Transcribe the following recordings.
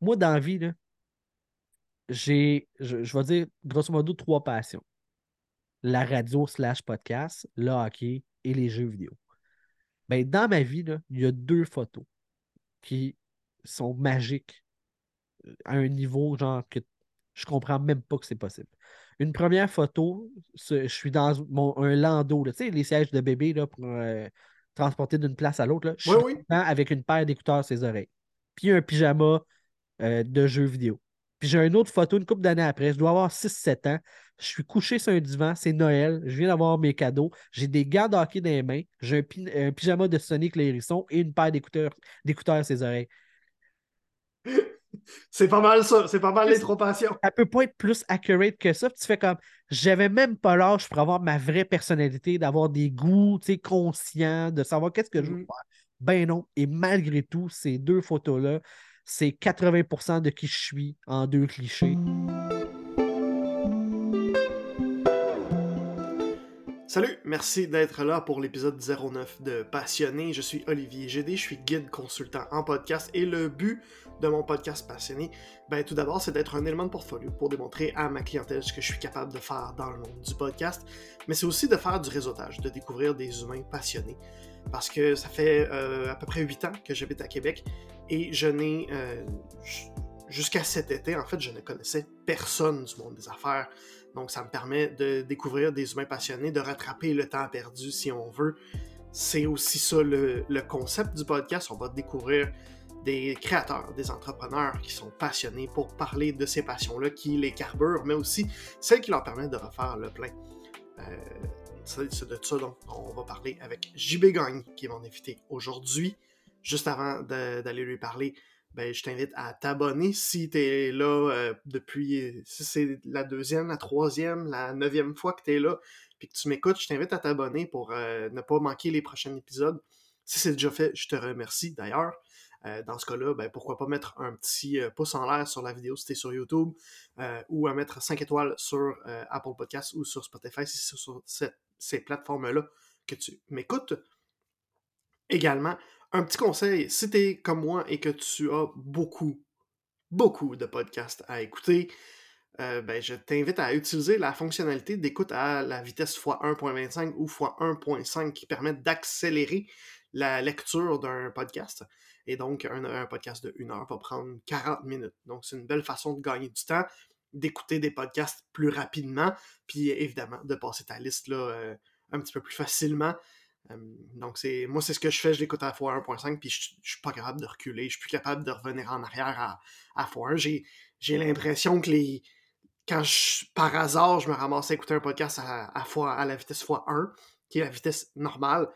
Moi, dans la vie, là, j'ai, je, je vais dire, grosso modo, trois passions. La radio slash podcast, le hockey et les jeux vidéo. Ben, dans ma vie, là, il y a deux photos qui sont magiques euh, à un niveau genre que je comprends même pas que c'est possible. Une première photo, je suis dans mon, un landau, là, tu sais, les sièges de bébé là, pour euh, transporter d'une place à l'autre. Je Oui, suis oui. avec une paire d'écouteurs à ses oreilles. Puis un pyjama euh, de jeux vidéo. Puis j'ai une autre photo une couple d'années après. Je dois avoir 6-7 ans. Je suis couché sur un divan. C'est Noël. Je viens d'avoir mes cadeaux. J'ai des gants de hockey dans les mains. J'ai un, pyjama de Sonic le hérisson et une paire d'écouteurs à ses oreilles. C'est pas mal ça. C'est pas mal les trois passions. Ça peut pas être plus accurate que ça. Puis tu fais comme, j'avais même pas l'âge pour avoir ma vraie personnalité, d'avoir des goûts, tu sais, conscients, de savoir qu'est-ce que je veux Mhm. faire. Ben non. Et malgré tout, ces deux photos-là, c'est 80% de qui je suis en deux clichés. Salut, merci d'être là pour l'épisode 09 de Passionné. Je suis Olivier Gédé, je suis guide consultant en podcast et le but de mon podcast Passionné, ben tout d'abord, c'est d'être un élément de portfolio pour démontrer à ma clientèle ce que je suis capable de faire dans le monde du podcast, mais c'est aussi de faire du réseautage, de découvrir des humains passionnés. Parce que ça fait euh, à peu près 8 ans que j'habite à Québec et je n'ai, euh, jusqu'à cet été, en fait, je ne connaissais personne du monde des affaires. Donc, ça me permet de découvrir des humains passionnés, de rattraper le temps perdu si on veut. C'est aussi ça le, le concept du podcast. On va découvrir des créateurs, des entrepreneurs qui sont passionnés pour parler de ces passions-là qui les carburent, mais aussi celles qui leur permettent de refaire le plein. Euh, c'est de ça dont on va parler avec JB Gagne, qui est mon invité aujourd'hui. Juste avant d'aller lui parler, ben, je t'invite à t'abonner si tu es là euh, depuis, si c'est la deuxième, la troisième, la neuvième fois que tu es là, puis que tu m'écoutes, je t'invite à t'abonner pour euh, ne pas manquer les prochains épisodes. Si c'est déjà fait, je te remercie d'ailleurs. Euh, dans ce cas-là, ben, pourquoi pas mettre un petit euh, pouce en l'air sur la vidéo si tu es sur YouTube, euh, ou à mettre 5 étoiles sur Apple Podcasts ou sur Spotify si c'est sur ces plateformes-là que tu m'écoutes. Également, un petit conseil, si tu es comme moi et que tu as beaucoup, beaucoup de podcasts à écouter, ben, je t'invite à utiliser la fonctionnalité d'écoute à la vitesse x1.25 ou x1.5 qui permettent d'accélérer la lecture d'un podcast. Et donc, un, podcast de 1 heure va prendre 40 minutes. Donc, c'est une belle façon de gagner du temps, d'écouter des podcasts plus rapidement, puis évidemment, de passer ta liste là, euh, un petit peu plus facilement. Donc, c'est moi, c'est ce que je fais. Je l'écoute à x1.5, puis je, je suis pas capable de reculer. Je suis plus capable de revenir en arrière à, à x1. J'ai, j'ai l'impression que les. Quand je, par hasard, je me ramasse à écouter un podcast à, à, fois, à la vitesse x1, qui est la vitesse normale,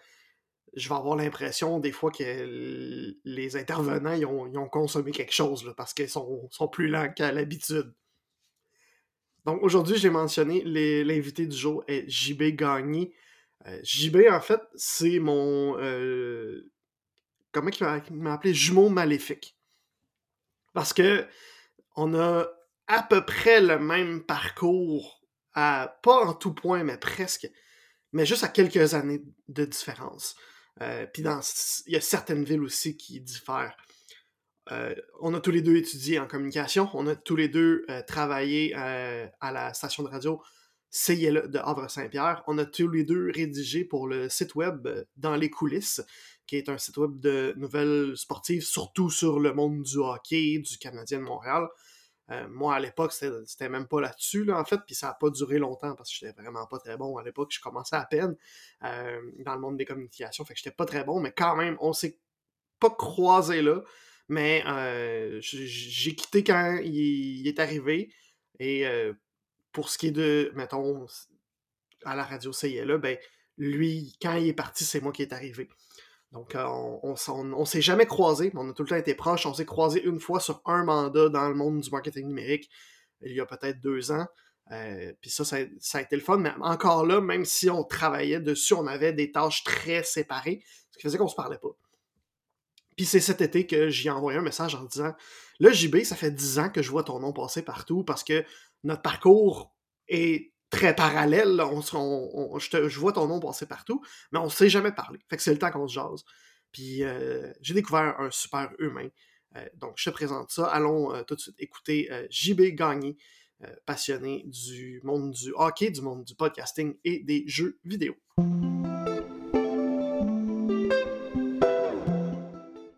je vais avoir l'impression des fois que les intervenants ils ont, consommé quelque chose parce qu'ils sont, sont plus lents qu'à l'habitude. Donc aujourd'hui, j'ai mentionné l'invité du jour est JB Gagné. Euh, JB, en fait, c'est mon. euh, comment il m'a- il m'a appelé? Jumeau maléfique. Parce que on a à peu près le même parcours, à, pas en tout point, mais presque, mais juste à quelques années de différence. Euh, Puis il y a certaines villes aussi qui diffèrent. Euh, on a tous les deux étudié en communication, on a tous les deux euh, travaillé à la station de radio CILE de Havre-Saint-Pierre. On a tous les deux rédigé pour le site web Dans les coulisses, qui est un site web de nouvelles sportives, surtout sur le monde du hockey, du Canadien de Montréal. Euh, moi, à l'époque, c'était même pas là-dessus, là, en fait, puis ça n'a pas duré longtemps parce que j'étais vraiment pas très bon à l'époque. Je commençais à peine euh, dans le monde des communications, fait que j'étais pas très bon, mais quand même, on s'est pas croisé là, mais euh, j'ai quitté quand il, est arrivé. Et pour ce qui est de, mettons, à la radio CILA, ben, lui, quand il est parti, c'est moi qui est arrivé. Donc, euh, on, on s'est jamais croisés, mais on a tout le temps été proches. On s'est croisés une fois sur un mandat dans le monde du marketing numérique, il y a peut-être deux ans. Euh, Puis ça, ça, a- été le fun. Mais encore là, même si on travaillait dessus, on avait des tâches très séparées, ce qui faisait qu'on se parlait pas. Puis c'est cet été que j'y ai envoyé un message en disant Là, JB, ça fait 10 ans que je vois ton nom passer partout parce que notre parcours est très parallèle. On, je, te- je vois ton nom passer partout, mais on ne s'est jamais parlé. Fait que c'est le temps qu'on se jase. Puis euh, j'ai découvert un super humain. donc, je te présente ça. Allons tout de suite écouter JB Gagné, passionné du monde du hockey, du monde du podcasting et des jeux vidéo.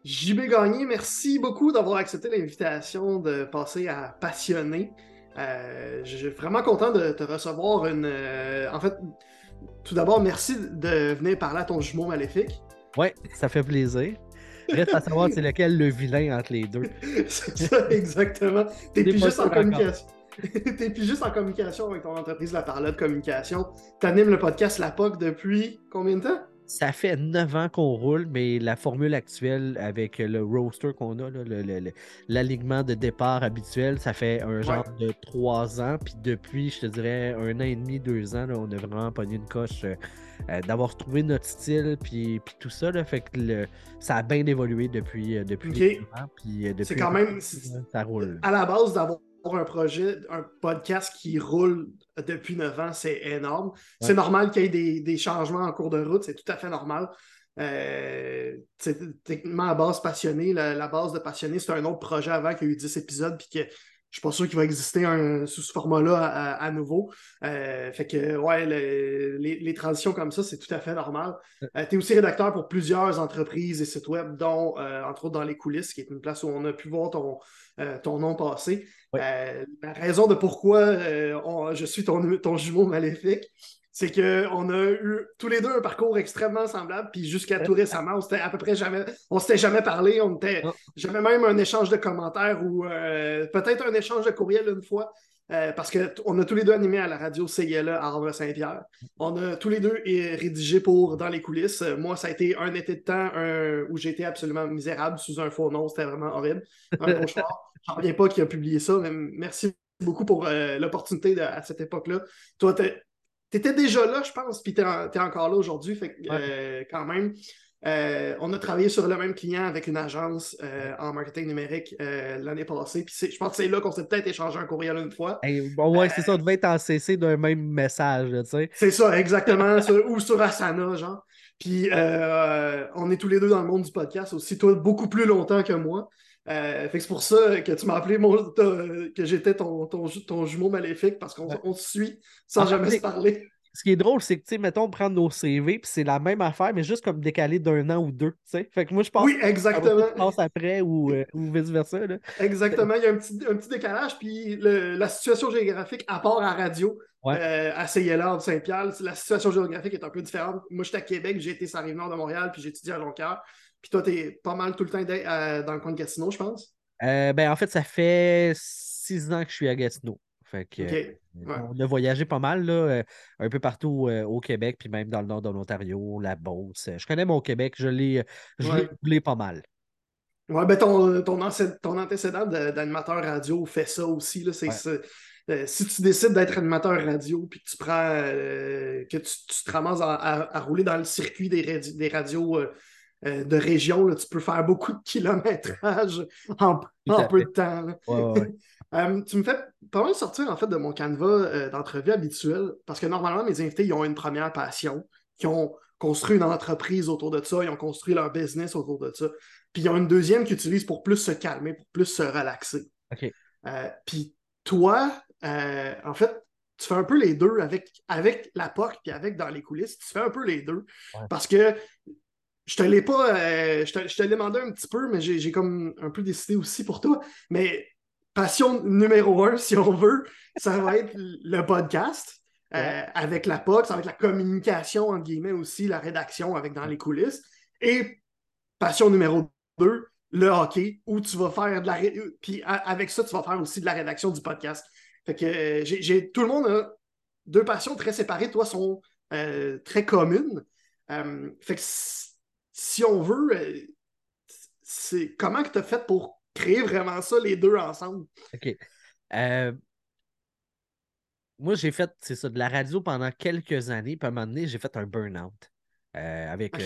JB Gagné, merci beaucoup d'avoir accepté l'invitation de passer à Passionné. Euh, je suis vraiment content de te recevoir une. Euh, en fait, tout d'abord, merci de venir parler à ton jumeau maléfique. Ouais, ça fait plaisir. Reste à savoir c'est lequel le vilain entre les deux. c'est ça, exactement. T'es plus juste en communication. T'es plus juste en communication avec ton entreprise La Parlotte Communication. T'animes le podcast La POC depuis combien de temps? Ça fait neuf ans qu'on roule, mais la formule actuelle avec le roster qu'on a, l'alignement de départ habituel, ça fait un genre de trois ans. Puis depuis, je te dirais, un an et demi, deux ans, on a vraiment pogné une coche euh, euh, d'avoir trouvé notre style, puis, puis tout ça. fait que ça a bien évolué depuis, euh, depuis C'est quand même. Ça roule. À la base, d'avoir un projet, un podcast qui roule depuis 9 ans, c'est énorme. C'est normal qu'il y ait des, changements en cours de route, c'est tout à fait normal. Euh, techniquement, à base passionnée, la, base de passionné, c'est un autre projet avant qui a eu 10 épisodes, puis que je suis pas sûr qu'il va exister un, sous ce format-là à, nouveau. Euh, fait que, ouais, les, transitions comme ça, c'est tout à fait normal. Euh, tu es aussi rédacteur pour plusieurs entreprises et sites web, dont, entre autres, dans les coulisses, qui est une place où on a pu voir ton, ton nom passer. la raison de pourquoi je suis ton, ton jumeau maléfique, c'est qu'on a eu tous les deux un parcours extrêmement semblable, puis jusqu'à tout récemment, on s'était à peu près jamais, on s'était jamais parlé, on était jamais même un échange de commentaires ou euh, peut-être un échange de courriel une fois, euh, parce qu'on a tous les deux animé à la radio CILA à Arbre Saint-Pierre. On a tous les deux rédigé pour Dans les coulisses. Moi, ça a été un été de temps où j'étais absolument misérable sous un faux nom, c'était vraiment horrible. Un cauchemar. J'en reviens pas qui a publié ça, mais merci beaucoup pour euh, l'opportunité à cette époque-là. Toi, tu étais déjà là, je pense, puis tu es, encore là aujourd'hui. Fait euh, quand même, euh, on a travaillé sur le même client avec une agence euh, en marketing numérique l'année passée. Puis je pense que c'est là qu'on s'est peut-être échangé un courriel une fois. bon, ouais, c'est ça, on devait être en CC d'un même message, tu sais. C'est ça, exactement. ou sur Asana, genre. Puis on est tous les deux dans le monde du podcast aussi, toi beaucoup plus longtemps que moi. Fait que c'est pour ça que tu m'as appelé que j'étais ton, ton, jumeau maléfique parce qu'on se suit sans jamais se parler. Ce qui est drôle, c'est que, tu sais, mettons, prendre nos CV, puis c'est la même affaire, mais juste comme décalé d'un an ou deux, tu sais. Fait que moi, je pense oui, exactement. que après ou, euh, ou vice-versa. Exactement, il y a un petit, un petit décalage, puis la situation géographique, à part à radio, euh, à Saint-Pierre, la situation géographique est un peu différente. Moi, j'étais à Québec, j'ai été sur la Rive-Nord de Montréal, puis j'ai étudié à Jonquière. Puis toi, t'es pas mal tout le temps dans le coin de Gatineau, je pense? Euh, ben, en fait, ça fait six ans que je suis à Gatineau. Fait que, euh, On a voyagé pas mal, là, euh, un peu partout au Québec, puis même dans le nord de l'Ontario, la Beauce. Je connais mon Québec, je l'ai ouais. pas mal. Ouais, ben ton, ton, antécédent d'animateur radio fait ça aussi. Là, si tu décides d'être animateur radio puis que tu prends que tu, te ramasses à, rouler dans le circuit des, des radios euh, de région, tu peux faire beaucoup de kilométrage en, peu de temps. Euh, tu me fais pas mal sortir en fait de mon canevas euh, d'entrevue habituel parce que normalement, mes invités, ils ont une première passion, qui ont construit une entreprise autour de ça, ils ont construit leur business autour de ça. Puis ils ont une deuxième qu'ils utilisent pour plus se calmer, pour plus se relaxer. puis toi, en fait, tu fais un peu les deux avec, avec la POC puis avec dans les coulisses. Tu fais un peu les deux. Parce que je te l'ai pas. Euh, je, te, l'ai demandé un petit peu, mais j'ai comme un peu décidé aussi pour toi. Mais passion numéro un, si on veut, ça va être le podcast. Euh, avec la POC, avec la communication, entre guillemets, aussi, la rédaction avec dans les coulisses. Et passion numéro deux, le hockey, où tu vas faire de la. Puis avec ça, tu vas faire aussi de la rédaction du podcast. Fait que euh, j'ai tout le monde a deux passions très séparées, toi, sont très communes. fait que si on veut, euh, c'est comment que tu as fait pour créer vraiment ça, les deux ensemble? OK. Euh, moi, j'ai fait, c'est ça, de la radio pendant quelques années, puis à un moment donné, j'ai fait un burn-out euh, avec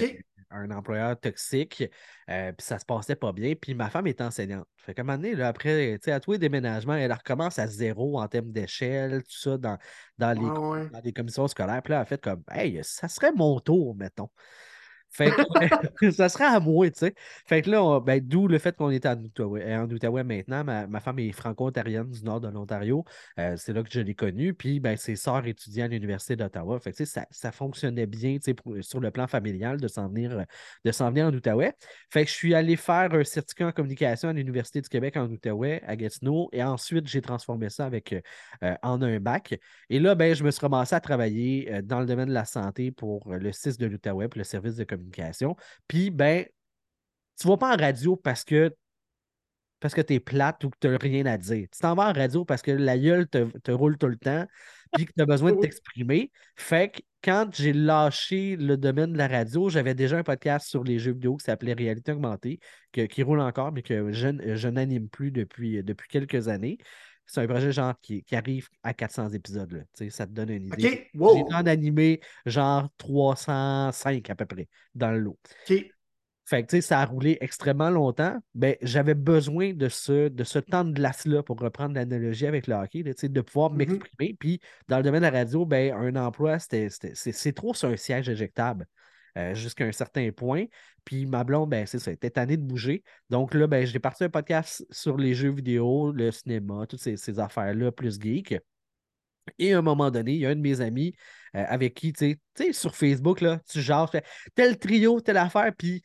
un employeur toxique, puis ça se passait pas bien, puis ma femme est enseignante. Fait qu'à un moment donné, là, après, tu sais, à tous les déménagements, elle recommence à zéro en termes d'échelle, tout ça, dans, dans, les, dans les commissions scolaires. Puis là, elle a fait comme, hey, ça serait mon tour, mettons. Fait que, ça serait à moi, tu sais. Fait que là, ben, d'où le fait qu'on était en Outaouais, en Outaouais maintenant. Ma, femme est franco-ontarienne du nord de l'Ontario. Euh, c'est là que je l'ai connue. Puis, ben, ses sœurs étudiaient à l'Université d'Ottawa. Fait que, ça, ça fonctionnait bien, tu sais, sur le plan familial de s'en venir, venir en Outaouais. Fait que je suis allé faire un certificat en communication à l'Université du Québec en Outaouais, à Gatineau. Et ensuite, j'ai transformé ça avec, euh, en un bac. Et là, ben, je me suis ramassé à travailler euh, dans le domaine de la santé pour le CIS de l'Outaouais, pour le service de communication communication. Puis, ben, tu vas pas en radio parce que parce que tu es plate ou que tu n'as rien à dire. Tu t'en vas en radio parce que la gueule te, roule tout le temps puis que tu as besoin de t'exprimer. Fait que quand j'ai lâché le domaine de la radio, j'avais déjà un podcast sur les jeux vidéo qui s'appelait Réalité augmentée, qui roule encore, mais que je, je n'anime plus depuis, depuis quelques années. C'est un projet genre qui, arrive à 400 épisodes. Là. Ça te donne une idée. J'ai en animé genre 305 à peu près dans le lot. Fait que ça a roulé extrêmement longtemps. Ben, j'avais besoin de ce, de ce temps de glace-là pour reprendre l'analogie avec le hockey, de pouvoir mm-hmm. m'exprimer. Puis dans le domaine de la radio, ben, un emploi, c'est trop sur un siège éjectable. Euh, jusqu'à un certain point. Puis ma blonde, ben, c'est ça, était tannée de bouger. Donc là, ben, j'ai parti un podcast sur les jeux vidéo, le cinéma, toutes ces, affaires-là, plus geek. Et à un moment donné, il y a un de mes amis euh, avec qui, tu sais, sur Facebook, là, tu jases, tel trio, telle affaire, puis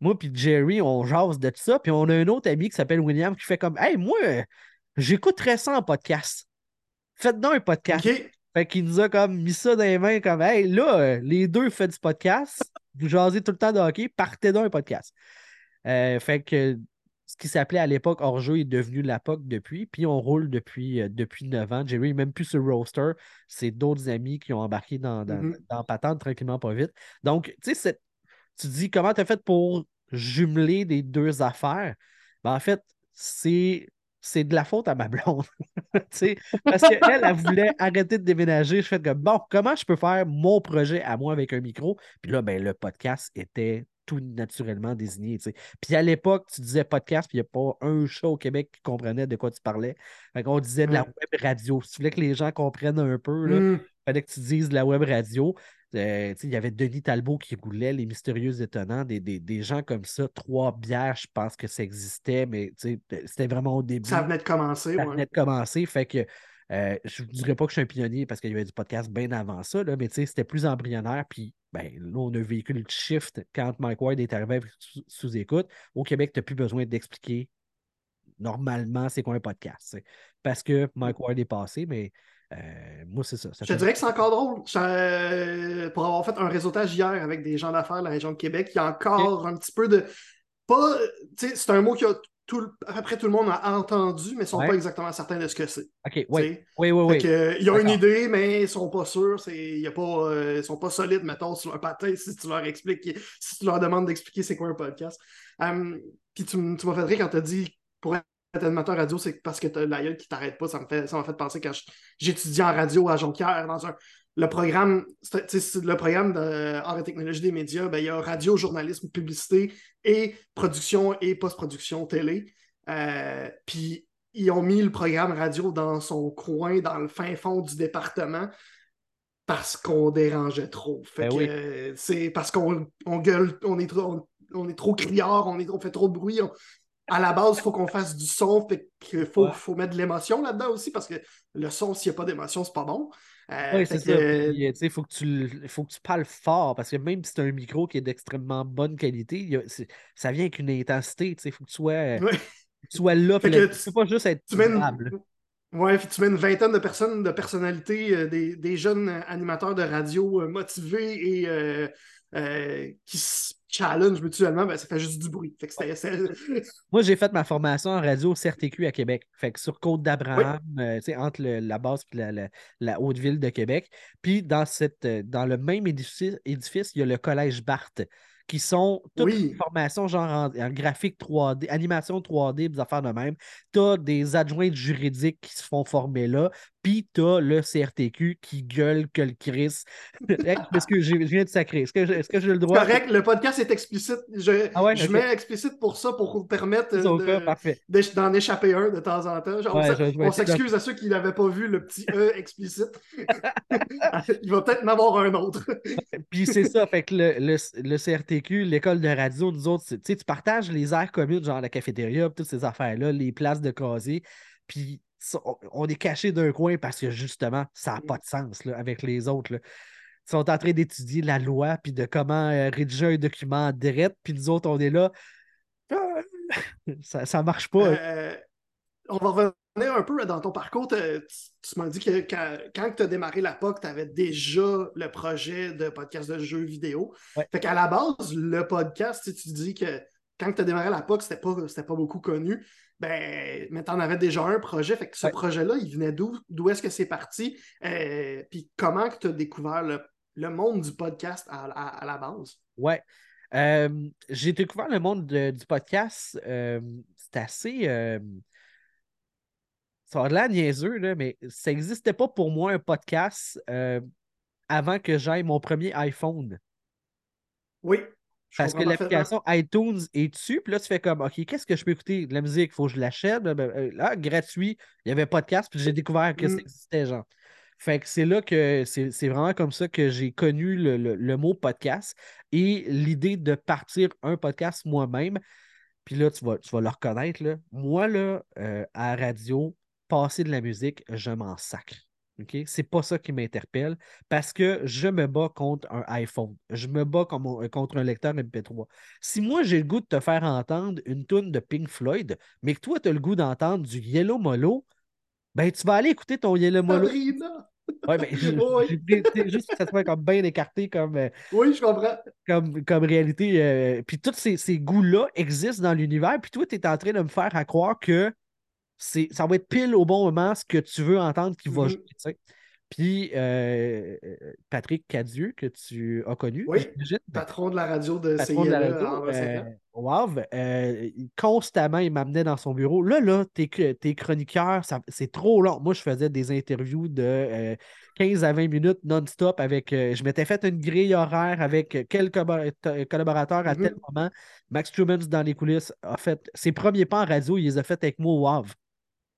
moi puis Jerry, on jase de tout ça, puis on a un autre ami qui s'appelle William qui fait comme Hey, moi, j'écouterais ça en podcast. Faites-donc un podcast. Fait qu'il nous a comme mis ça dans les mains comme Hey, là, les deux faites du podcast, vous jasez tout le temps de hockey, partez dans un podcast. Euh, fait que ce qui s'appelait à l'époque hors-jeu est devenu la POC depuis, puis on roule depuis, euh, depuis 9 ans. Jerry même plus sur roster. C'est d'autres amis qui ont embarqué dans, dans, mm-hmm. Patente tranquillement, pas vite. Donc, tu sais, tu dis comment tu as fait pour jumeler les deux affaires? Ben, en fait, c'est c'est de la faute à ma blonde. parce qu'elle, elle voulait arrêter de déménager. Je fais que bon, comment je peux faire mon projet à moi avec un micro? Puis là, ben, le podcast était tout naturellement désigné. Puis à l'époque, tu disais podcast, puis il n'y a pas un chat au Québec qui comprenait de quoi tu parlais. On disait de la web radio. Si tu voulais que les gens comprennent un peu, il mmh. fallait que tu dises de la web radio. Euh, il y avait Denis Talbot qui roulait, Les Mystérieux Étonnants, des, des, gens comme ça. Trois bières, je pense que ça existait, mais c'était vraiment au début. Ça venait de commencer. Ça venait de commencer. Fait que euh, je ne dirais pas que je suis un pionnier parce qu'il y avait du podcast bien avant ça, là, mais c'était plus embryonnaire. Puis ben, là, on a vécu le shift quand Mike Ward est arrivé sous-écoute. Au Québec, tu n'as plus besoin d'expliquer normalement c'est quoi un podcast. Parce que Mike Ward est passé, mais euh, moi, c'est ça. je te dirais que c'est encore drôle. Euh, pour avoir fait un réseautage hier avec des gens d'affaires de la région de Québec, il y a encore un petit peu de. Pas. C'est un mot que tout, à peu près tout le monde a entendu, mais ils ne sont pas exactement certains de ce que c'est. OK, oui. Oui, oui, ils ont une idée, mais ils ne sont pas sûrs. Ils ne sont pas solides, mettons, sur leur patin si tu leur expliques, si tu leur demandes d'expliquer c'est quoi un podcast. Hum, puis tu, tu m'as fait rire quand tu as dit pour animateur radio, c'est parce que tu as la gueule qui t'arrête pas. Ça m'a fait, fait penser quand j'étudiais en radio à Jonquière, dans un, le programme, le programme d'art et technologie des médias, ben, il y a radio, journalisme, publicité et production et post-production télé. Euh, puis ils ont mis le programme radio dans son coin, dans le fin fond du département, parce qu'on dérangeait trop. Ben c'est parce qu'on gueule, on est trop, on, est trop criard, on, est, on fait trop de bruit à la base, il faut qu'on fasse du son, fait qu'il faut, faut mettre de l'émotion là-dedans aussi, parce que le son, s'il n'y a pas d'émotion, c'est pas bon. Euh, oui, c'est ça. Il faut, que tu, faut que tu parles fort, parce que même si tu as un micro qui est d'extrêmement bonne qualité, ça vient avec une intensité. Il faut que tu sois, tu sois là. Peux pas juste être tu mets Ouais, tu mets une vingtaine de personnes, de personnalités, euh, des, des, jeunes animateurs de radio euh, motivés et qui challenge mutuellement, ben, ça fait juste du bruit. Moi, j'ai fait ma formation en radio CRTQ à Québec. Fait que sur Côte d'Abraham, euh, entre la base et la, haute ville de Québec. Puis dans, cette, euh, dans le même édifice, édifice, il y a le collège Barthes qui sont toutes des formations genre en, graphique 3D, animation 3D, des affaires de même. Tu as des adjoints juridiques qui se font former là. Puis t'as le CRTQ qui gueule que le Chris. Est-ce que je viens de sacrer? Est-ce que, est que j'ai le droit? Correct, le podcast est explicite. Je, ah je mets explicite pour ça, pour vous permettre d'en échapper un de temps en temps. on s'excuse à ceux qui n'avaient pas vu le petit E explicite. Il va peut-être en avoir un autre. puis c'est ça, fait que le, le, CRTQ, l'école de radio, nous autres, tu partages les aires communes, genre la cafétéria, toutes ces affaires-là, les places de casier. Puis on est caché d'un coin parce que justement, ça n'a pas de sens là, avec les autres. Ils sont en train d'étudier la loi puis de comment euh, rédiger un document en direct, puis nous autres, on est là. ça, ne marche pas. Euh, on va revenir un peu dans ton parcours. Tu, m'as dit que quand, tu as démarré la POC, tu avais déjà le projet de podcast de jeux vidéo. Fait qu'à la base, le podcast, tu dis que quand tu as démarré la POC, c'était pas, pas beaucoup connu ben, mais t'en avais déjà un projet. Fait que ce projet-là, il venait d'où? D'où est-ce que c'est parti? Euh, puis comment tu as découvert le, monde du podcast à, la base? Ouais. Euh, j'ai découvert le monde du podcast. Euh, c'est assez. ça a l'air niaiseux, là, mais ça n'existait pas pour moi un podcast avant que j'aille mon premier iPhone. Oui. Parce que l'application iTunes est dessus, puis là, tu fais comme, OK, qu'est-ce que je peux écouter? De la musique, il faut que je l'achète. Euh, là, gratuit, il y avait podcast, puis j'ai découvert que ça mm. existait, genre. Fait que c'est là que c'est vraiment comme ça que j'ai connu le, mot podcast et l'idée de partir un podcast moi-même. Puis là, tu vas, tu vas le reconnaître. Là. Moi, là, euh, à radio, passer de la musique, je m'en sacre. Ce C'est pas ça qui m'interpelle parce que je me bats contre un iPhone. Je me bats contre un lecteur MP3. Si moi j'ai le goût de te faire entendre une tune de Pink Floyd, mais que toi tu as le goût d'entendre du Yellow Molo, ben tu vas aller écouter ton Yellow Molo. Ouais, ben, juste que ça soit comme bien écarté comme. Euh, oui, je comprends. Comme, comme réalité. Euh, puis tous ces, ces goûts-là existent dans l'univers. Puis toi, tu es en train de me faire croire que ça va être pile au bon moment ce que tu veux entendre qui va mm-hmm. jouer. Puis euh, euh, Patrick Cadieux, que tu as connu. Oui, patron de la radio de patron de la radio, euh, wow, constamment, il m'amenait dans son bureau. Là, là, tes, tes chroniqueurs, c'est trop long. Moi, je faisais des interviews de 15 à 20 minutes non-stop avec. je m'étais fait une grille horaire avec quel collaborateur à tel mm-hmm. moment. Max Trumans dans les coulisses a fait ses premiers pas en radio, il les a fait avec moi, wow.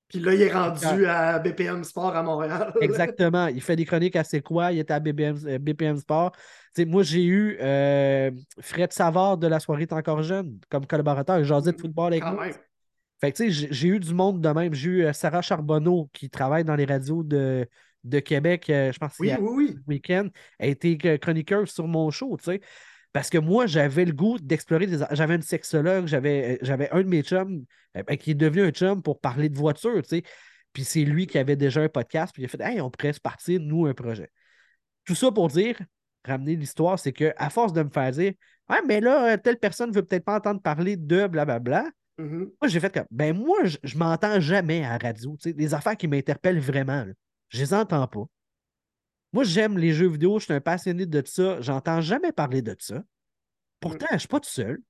Puis là, il est rendu à BPM Sport à Montréal. Exactement. Il fait des chroniques à C'est quoi? Il était à BPM, euh, BPM Sport. moi, j'ai eu euh, Fred Savard de la soirée encore jeune comme collaborateur. J'ai de football avec moi. Fait que, j'ai eu du monde de même. J'ai eu euh, Sarah Charbonneau qui travaille dans les radios de, de Québec, je pense, oui, oui, oui. week-end. Elle a été chroniqueur sur mon show, tu sais. Parce que moi, j'avais le goût d'explorer des. J'avais une sexologue, j'avais, euh, j'avais un de mes chums euh, ben, qui est devenu un chum pour parler de voiture, tu sais. Puis c'est lui qui avait déjà un podcast, puis il a fait Hey, on pourrait se partir, nous, un projet. Tout ça pour dire, ramener l'histoire, c'est qu'à force de me faire dire Ah, mais là, telle personne ne veut peut-être pas entendre parler de blablabla. Mm-hmm. Moi, j'ai fait comme Ben, moi, je, je m'entends jamais à la radio. Des affaires qui m'interpellent vraiment. je les entends pas. Moi, j'aime les jeux vidéo, je suis un passionné de ça. J'entends jamais parler de ça. Pourtant, je ne suis pas tout seul.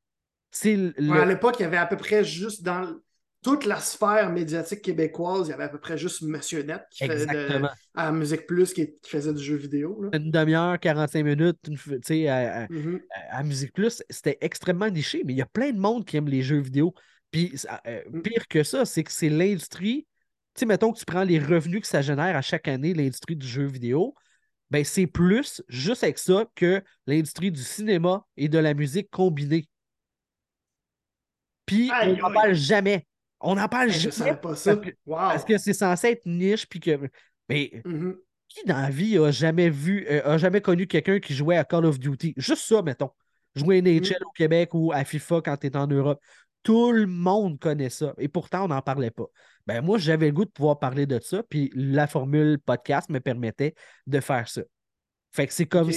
à l'époque, il y avait à peu près juste dans toute la sphère médiatique québécoise, il y avait à peu près juste Monsieur Net qui faisait de, à Musique Plus qui, faisait du jeu vidéo. Une demi-heure, 45 minutes, sais, à, mm-hmm. à, Musique Plus, c'était extrêmement niché, mais il y a plein de monde qui aime les jeux vidéo. Puis euh, mm. pire que ça, c'est que c'est l'industrie. Tu sais, mettons que tu prends les revenus que ça génère à chaque année, l'industrie du jeu vidéo ben c'est plus juste avec ça que l'industrie du cinéma et de la musique combinée. Puis on n'en parle jamais. On n'en parle jamais. Pas ça. Parce que c'est censé être niche. Puis que... Mais mm-hmm. qui dans la vie a jamais vu, euh, a jamais connu quelqu'un qui jouait à Call of Duty? Juste ça, mettons. Jouer à NHL mm-hmm. au Québec ou à FIFA quand tu es en Europe. Tout le monde connaît ça. Et pourtant, on n'en parlait pas. Ben moi, j'avais le goût de pouvoir parler de ça, puis la formule podcast me permettait de faire ça. Fait que c'est comme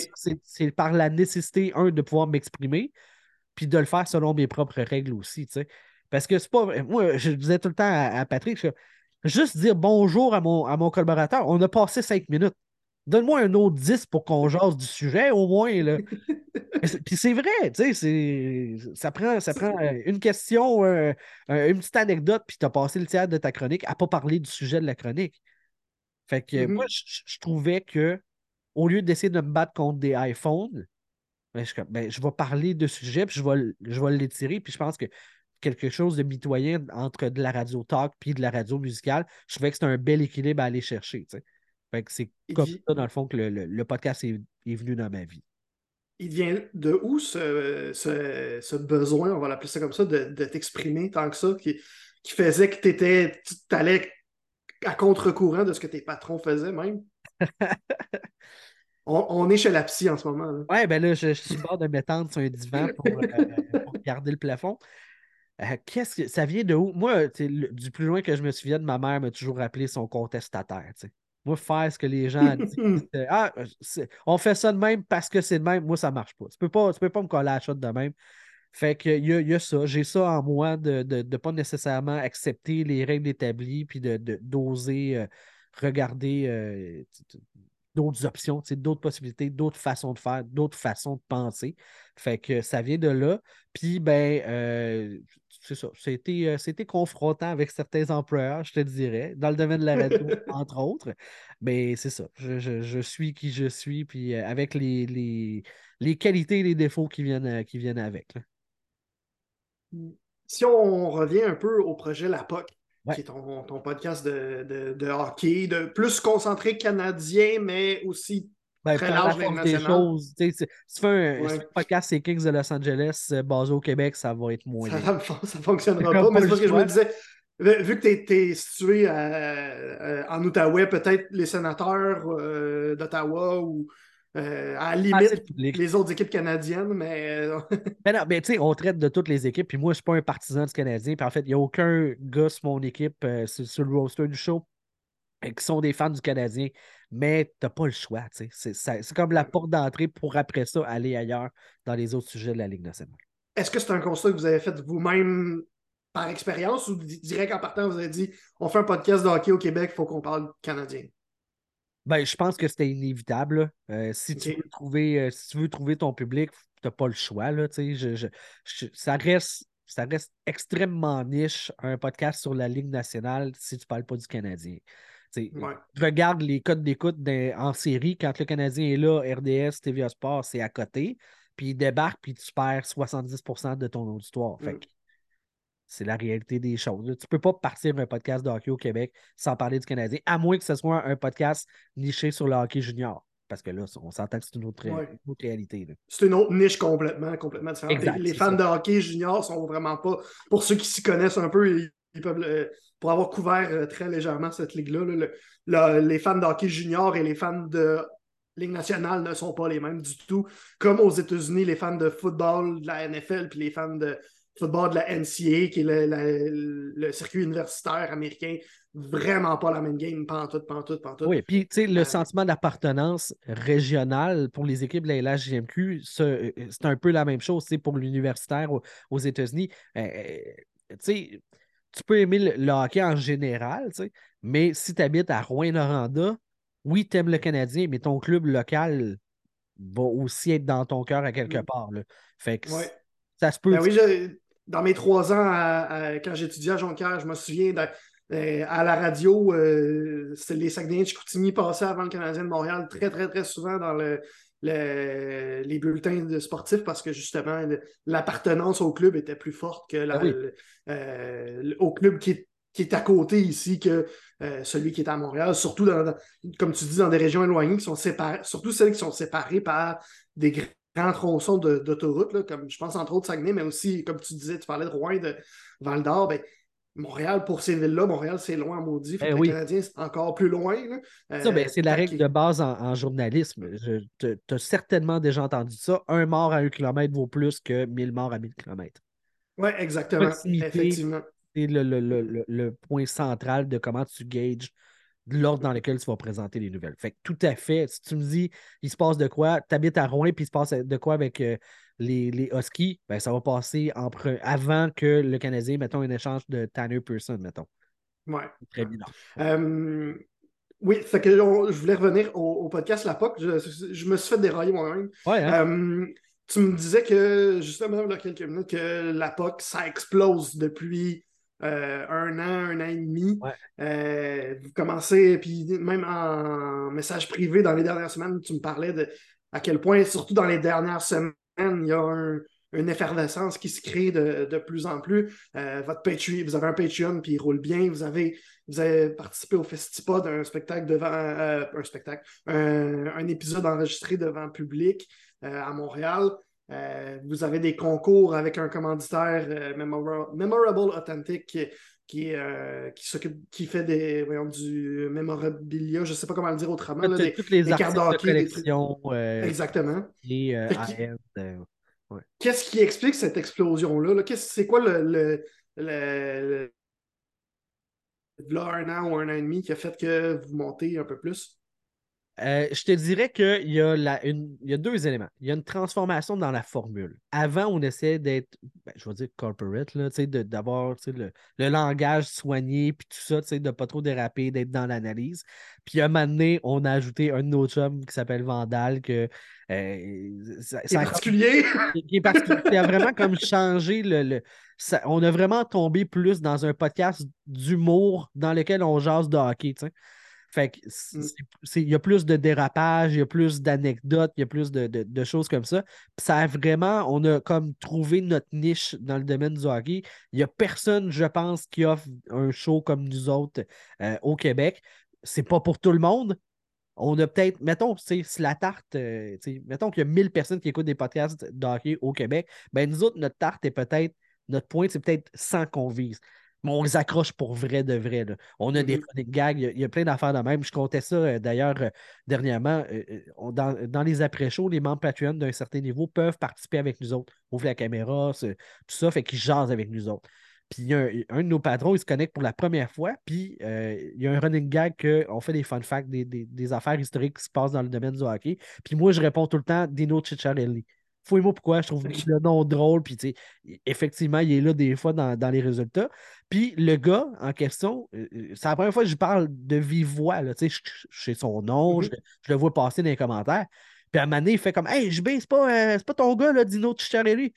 c'est par la nécessité, un, de pouvoir m'exprimer, puis de le faire selon mes propres règles aussi, tu sais. Parce que c'est pas. Moi, je disais tout le temps à, Patrick, juste dire bonjour à mon, à mon collaborateur, on a passé cinq minutes. Donne-moi un autre 10 pour qu'on jase du sujet, au moins. Là. Puis c'est vrai, tu sais, ça prend, ça prend une question, euh, une petite anecdote, puis tu as passé le tiers de ta chronique à pas parler du sujet de la chronique. Fait que moi, Mm-hmm. je, je trouvais que au lieu d'essayer de me battre contre des iPhones, ben, je, ben, je vais parler de sujet, puis je vais, je vais l'étirer, puis je pense que quelque chose de mitoyen entre de la radio talk puis de la radio musicale, je trouvais que c'était un bel équilibre à aller chercher. tu sais. Fait que c'est comme ça, dans le fond, que le, le- le podcast est, est venu dans ma vie. Il vient de où ce, ce- ce besoin, on va l'appeler ça comme ça, de, de t'exprimer tant que ça, qui, qui faisait que t'étais, tu allais à contre-courant de ce que tes patrons faisaient même? On, on est chez la psy en ce moment. là. Ouais, ben là, je, je suis bord de m'étendre sur un divan pour, euh, pour regarder le plafond. Euh, qu'est-ce que ça vient de où? Moi, le- du plus loin que je me souviens de ma mère m'a toujours rappelé son contestataire. tu sais. Moi, faire ce que les gens disent, euh, ah, on fait ça de même parce que c'est de même, moi, ça marche pas. Tu peux pas, tu peux pas me coller à la shot de même. Fait que il y a, y a ça. J'ai ça en moi de ne pas nécessairement accepter les règles établies puis de, d'oser euh, regarder euh, d'autres options, d'autres possibilités, d'autres façons de faire, d'autres façons de penser. Fait que ça vient de là. Puis, ben, euh, c'est ça. C'était, euh, c'était confrontant avec certains employeurs, je te dirais, dans le domaine de la radio, entre autres. Mais c'est ça. Je, je- je suis qui je suis, puis euh, avec les, les, les qualités et les défauts qui viennent, euh, qui viennent avec. là. Si on revient un peu au projet La POC, Ouais. qui est ton, ton podcast de, de- de hockey, de plus concentré canadien, mais aussi Ben, Très large, des choses. Si tu fais un, Ouais. podcast, c'est Kings de Los Angeles, euh, basé au Québec, ça va être moins ça ne fonctionnera pas. Mais c'est parce que je me disais, vu que tu es, situé euh, euh, en Outaouais, peut-être les sénateurs euh, d'Ottawa ou euh, à la Ah, limite les autres équipes canadiennes, mais Ben non, ben, tu sais, on traite de toutes les équipes, puis moi, je suis pas un partisan du Canadien. Puis en fait, il n'y a aucun gars sur mon équipe, sur, sur le roster du show, qui sont des fans du Canadien. Mais t'as pas le choix. C'est ça- c'est comme la porte d'entrée pour après ça aller ailleurs dans les autres sujets de la Ligue nationale. est-ce que c'est un constat que vous avez fait vous-même par expérience ou di- direct en partant, vous avez dit on fait un podcast de hockey au Québec, il faut qu'on parle canadien? Ben, je pense que c'était inévitable. Euh, si, tu veux trouver, euh, si tu veux trouver ton public, tu n'as pas le choix. Là, tu sais. je, je- je- ça, reste, ça reste extrêmement niche, un podcast sur la Ligue nationale, si tu ne parles pas du Canadien. Ouais. Regarde les codes d'écoute en série. Quand le Canadien est là, RDS, TVA Sport, c'est à côté. Puis il débarque, puis tu perds 70% de ton auditoire. Fait Mm. c'est la réalité des choses. Tu ne peux pas partir un podcast de hockey au Québec sans parler du Canadien, à moins que ce soit un podcast niché sur le hockey junior. Parce que là, on s'entend que c'est une autre, ré- Ouais. une autre réalité. c'est une autre niche complètement, complètement différente. Exact, les fans ça. de hockey junior sont vraiment pas. Pour ceux qui s'y connaissent un peu, ils peuvent le- pour avoir couvert euh, très légèrement cette ligue-là, là, le- le- les fans de hockey junior et les fans de Ligue nationale ne sont pas les mêmes du tout. Comme aux États-Unis, les fans de football de la NFL puis les fans de football de la NCAA, qui est le, circuit universitaire américain, vraiment pas la même game, pantoute, pantoute, pantoute. Oui, puis tu sais, le Euh, sentiment d'appartenance régionale pour les équipes de la LHJMQ, euh, c'est un peu la même chose sais, pour l'universitaire aux, aux États-Unis. Euh, euh, tu sais, tu peux aimer le, le hockey en général, tu sais, mais si tu habites à Rouen-Noranda, oui, tu aimes le Canadien, mais ton club local va aussi être dans ton cœur à quelque Mm. part. là. Fait que Ouais. ça se peut. Ben oui, je- dans mes trois ans, à- à- quand j'étudiais à Jonquière, je me souviens de- euh, à la radio, euh, c'est les Saguenayens de Chicoutimi passaient avant le Canadien de Montréal très, très, très souvent dans le, le- les bulletins de sportifs parce que justement, l'appartenance au club était plus forte que la- Ah oui. le- euh, le- au club qui est, qui est à côté ici que euh, celui qui est à Montréal, surtout dans, dans- comme tu dis, dans des régions éloignées qui sont séparées, surtout celles qui sont séparées par des grands tronçons d'autoroute, comme je pense entre autres Saguenay, mais aussi, comme tu disais, tu parlais de Rouen, de Val d'Or, ben, Montréal, pour ces villes-là, Montréal, c'est loin à maudit. Eh oui. Le Canadien, c'est encore plus loin. ben, Euh, c'est la règle de base en, en journalisme. Tu as certainement déjà entendu ça. Un mort à un kilomètre vaut plus que 1000 morts à 1000 kilomètres. Ouais, exactement. Proximité. Effectivement. C'est le, le- le- le- le point central de comment tu gages l'ordre dans lequel tu vas présenter les nouvelles. Fait que tout à fait, si tu me dis, il se passe de quoi, tu habites à Rouen, puis il se passe de quoi avec euh, les, les Huskies, ben, ça va passer en pre- avant que le Canadien, mettons, un échange de Tanner Pearson, mettons. Ouais. Très bien. Euh, oui, fait que on- je voulais revenir au, au podcast La POC. Je, je me suis fait dérailler moi-même. Ouais, hein? Euh, tu me disais que, justement, il y a quelques minutes, que la POC, ça explose depuis euh, un an, un an et demi. vous commencez, puis même en message privé dans les dernières semaines, tu me parlais de à quel point, surtout dans les dernières semaines, il y a un, une effervescence qui se crée de, plus en plus. Euh, votre vous avez un Patreon puis il roule bien. Vous avez, vous avez participé au Festipod, un spectacle devant euh, un spectacle, un, épisode enregistré devant public euh, à Montréal. vous avez des concours avec un commanditaire Memorable, Authentic qui, qui, qui, fait des, du mémorabilia, je ne sais pas comment le dire autrement. toutes les cartes de collection. Exactement. Et Qu'est-ce qui explique cette explosion-là? c'est quoi le, le, un an ou un an et demi qui a fait que vous montez un peu plus? Euh, je te dirais qu'il y, a y a deux éléments. Il y a une transformation dans la formule. Avant, on essayait d'être, ben, je vais dire corporate, d'avoir le, le, langage soigné, puis tout ça, de ne pas trop déraper, d'être dans l'analyse. Puis à un moment donné, on a ajouté un autre chum qui s'appelle Vandal, que euh, c'est particulier. Qui est particulier. qui a vraiment comme changé le. on a vraiment tombé plus dans un podcast d'humour dans lequel on jase de hockey. Fait que mm. il y a plus de dérapage, il y a plus d'anecdotes, il y a plus de, choses comme ça. ça a vraiment, on a comme trouvé notre niche dans le domaine du hockey. Il n'y a personne, je pense, qui offre un show comme nous autres euh, au Québec. C'est pas pour tout le monde, on a peut-être, mettons, si la tarte, euh, mettons qu'il y a 1000 personnes qui écoutent des podcasts de au Québec, ben nous autres, notre tarte est peut-être, notre point, c'est peut-être 100 qu'on vise. Mais on les accroche pour vrai de vrai. On a des, mm-hmm. gags, il y, a, plein d'affaires de même. Je comptais ça euh, d'ailleurs euh, dernièrement. dans, les après-shows, les membres Patreon d'un certain niveau peuvent participer avec nous autres. Ouvre la caméra, tout ça, fait qu'ils jasent avec nous autres. Puis un, un, de nos patrons, il se connecte pour la première fois, puis euh, il y a un running gag qu'on fait des fun facts, des, affaires historiques qui se passent dans le domaine du hockey. Puis moi, je réponds tout le temps Dino Cicciarelli. Fouille-moi pourquoi, je trouve le nom drôle, puis effectivement, il est là des fois dans, les résultats. Puis le gars en question, euh, euh, c'est la première fois que je parle de vive voix, là, je sais son nom, mm-hmm. je, le vois passer dans les commentaires. Puis à un moment donné, il fait comme Hey, JB, c'est pas, pas ton gars, là, Dino Cicciarelli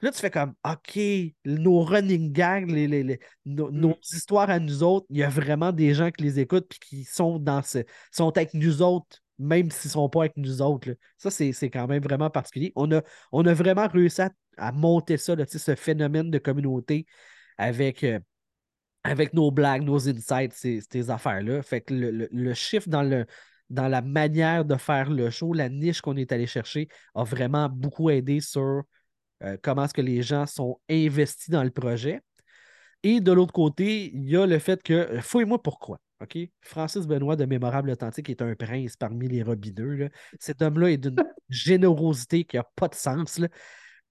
là, tu fais comme, OK, nos running gags, les, nos, mm. histoires à nous autres, il y a vraiment des gens qui les écoutent et qui sont, dans ce, sont avec nous autres, même s'ils ne sont pas avec nous autres. Ça, c'est quand même vraiment particulier. On a, on a vraiment réussi à, monter ça, ce phénomène de communauté avec, euh, avec nos blagues, nos insights, ces, ces affaires-là. Fait que le, le, chiffre dans le dans la manière de faire le show, la niche qu'on est allé chercher a vraiment beaucoup aidé sur euh, comment est-ce que les gens sont investis dans le projet. Et de l'autre côté, il y a le fait que, euh, fouille-moi pourquoi. OK? Francis Benoît de Mémorable Authentique est un prince parmi les robineux. Cet homme-là est d'une générosité qui n'a pas de sens.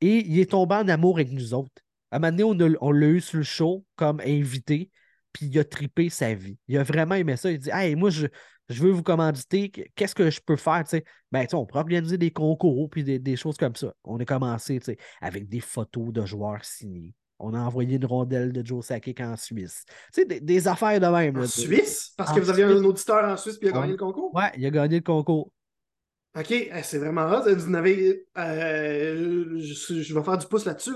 Et il est tombé en amour avec nous autres. À un moment donné, on l'a eu sur le show comme invité, puis il a tripé sa vie. Il a vraiment aimé ça. Il dit Hey, moi, je, je veux vous commanditer, qu'est-ce que je peux faire? Ben, on peut organiser des concours puis des, choses comme ça. On a commencé avec des photos de joueurs signés. On a envoyé une rondelle de Joe Sakic en Suisse. Des, des, affaires de même. En Suisse? Parce que vous aviez un auditeur en Suisse puis il a gagné le concours? Oui, il a gagné le concours. OK, eh, c'est vraiment rare. Vous n'avez. Euh, je, vais faire du pouce là-dessus.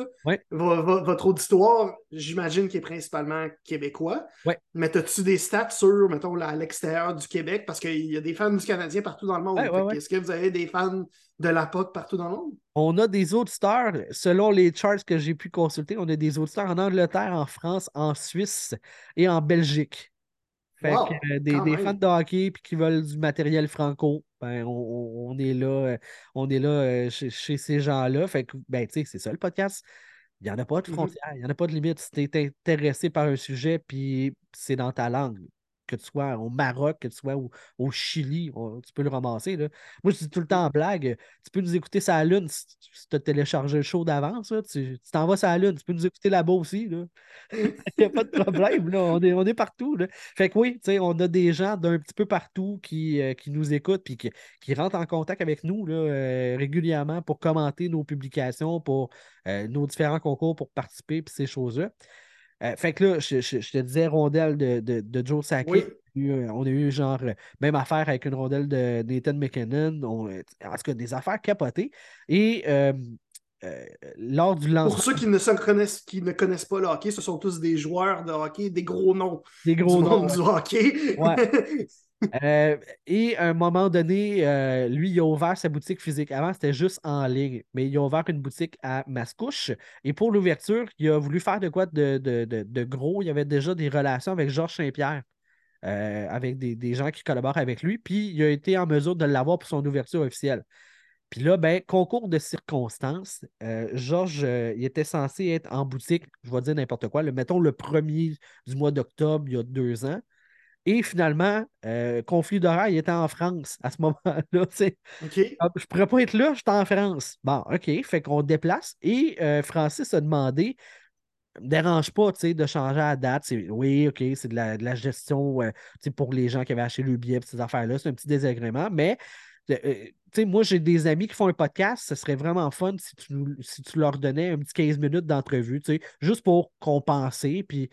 votre auditoire, j'imagine qu'il est principalement québécois. Ouais. Mais as-tu des stats sur, mettons, à l'extérieur du Québec? Parce qu'il y a des fans du Canadien partout dans le monde. Est-ce que vous avez des fans de la POC partout dans le monde? On a des auditeurs, selon les charts que j'ai pu consulter, on a des auditeurs en Angleterre, en France, en Suisse et en Belgique. Fait que, euh, des, fans de hockey qui veulent du matériel franco, ben, on, est là, euh, on est là euh, chez, ces gens-là. Fait que, ben, tu sais, c'est ça le podcast. Il n'y en a pas de mm-hmm. frontières, il n'y en a pas de limite. Si tu es intéressé par un sujet, puis c'est dans ta langue, que tu sois au Maroc, que tu sois au, Chili, tu peux le ramasser. Là. Moi, je dis tout le temps en blague, tu peux nous écouter sur la Lune si, tu as téléchargé le show d'avance. Tu t'en vas sur la Lune, tu peux nous écouter là-bas aussi. Il n'y a pas de problème. On, est, on est partout. Là. Fait que oui, on a des gens d'un petit peu partout qui, euh, qui nous écoutent et qui, qui, rentrent en contact avec nous là, euh, régulièrement pour commenter nos publications, pour euh, nos différents concours, pour participer, puis ces choses-là. Euh, fait que là, je, te disais rondelle de, de, Joe Sakic. On a eu genre même affaire avec une rondelle de Nathan McKinnon. en tout cas, des affaires capotées. Et euh, euh, lors du lancement. Pour ceux qui ne, se connaissent, qui ne connaissent pas le hockey, ce sont tous des joueurs de hockey, des gros noms. Des gros du noms. monde ouais. du hockey. Ouais. Euh, et à un moment donné, euh, lui, il a ouvert sa boutique physique. Avant, c'était juste en ligne, mais il a ouvert une boutique à Mascouche. Et pour l'ouverture, il a voulu faire de quoi de, de- de- gros. Il avait déjà des relations avec Georges Saint-Pierre, euh, avec des, des gens qui collaborent avec lui. Puis il a été en mesure de l'avoir pour son ouverture officielle. Puis là, ben, concours de circonstances, Georges, il était censé être en boutique, je vais dire n'importe quoi, le, mettons le premier du mois d'octobre, il y a deux ans. Et finalement, euh, conflit d'horaire, il était en France à ce moment-là. Ah, Je ne pourrais pas être là, je suis en France. Bon, OK, fait qu'on déplace. Et euh, Francis a demandé, me dérange pas, de changer la date. Oui, OK, c'est de la, de la gestion, euh, pour les gens qui avaient acheté le billet, ces affaires-là, c'est un petit désagrément, mais euh, moi, j'ai des amis qui font un podcast, ce serait vraiment fun si tu, nous- si tu leur donnais un petit 15 minutes d'entrevue, juste pour compenser. Puis,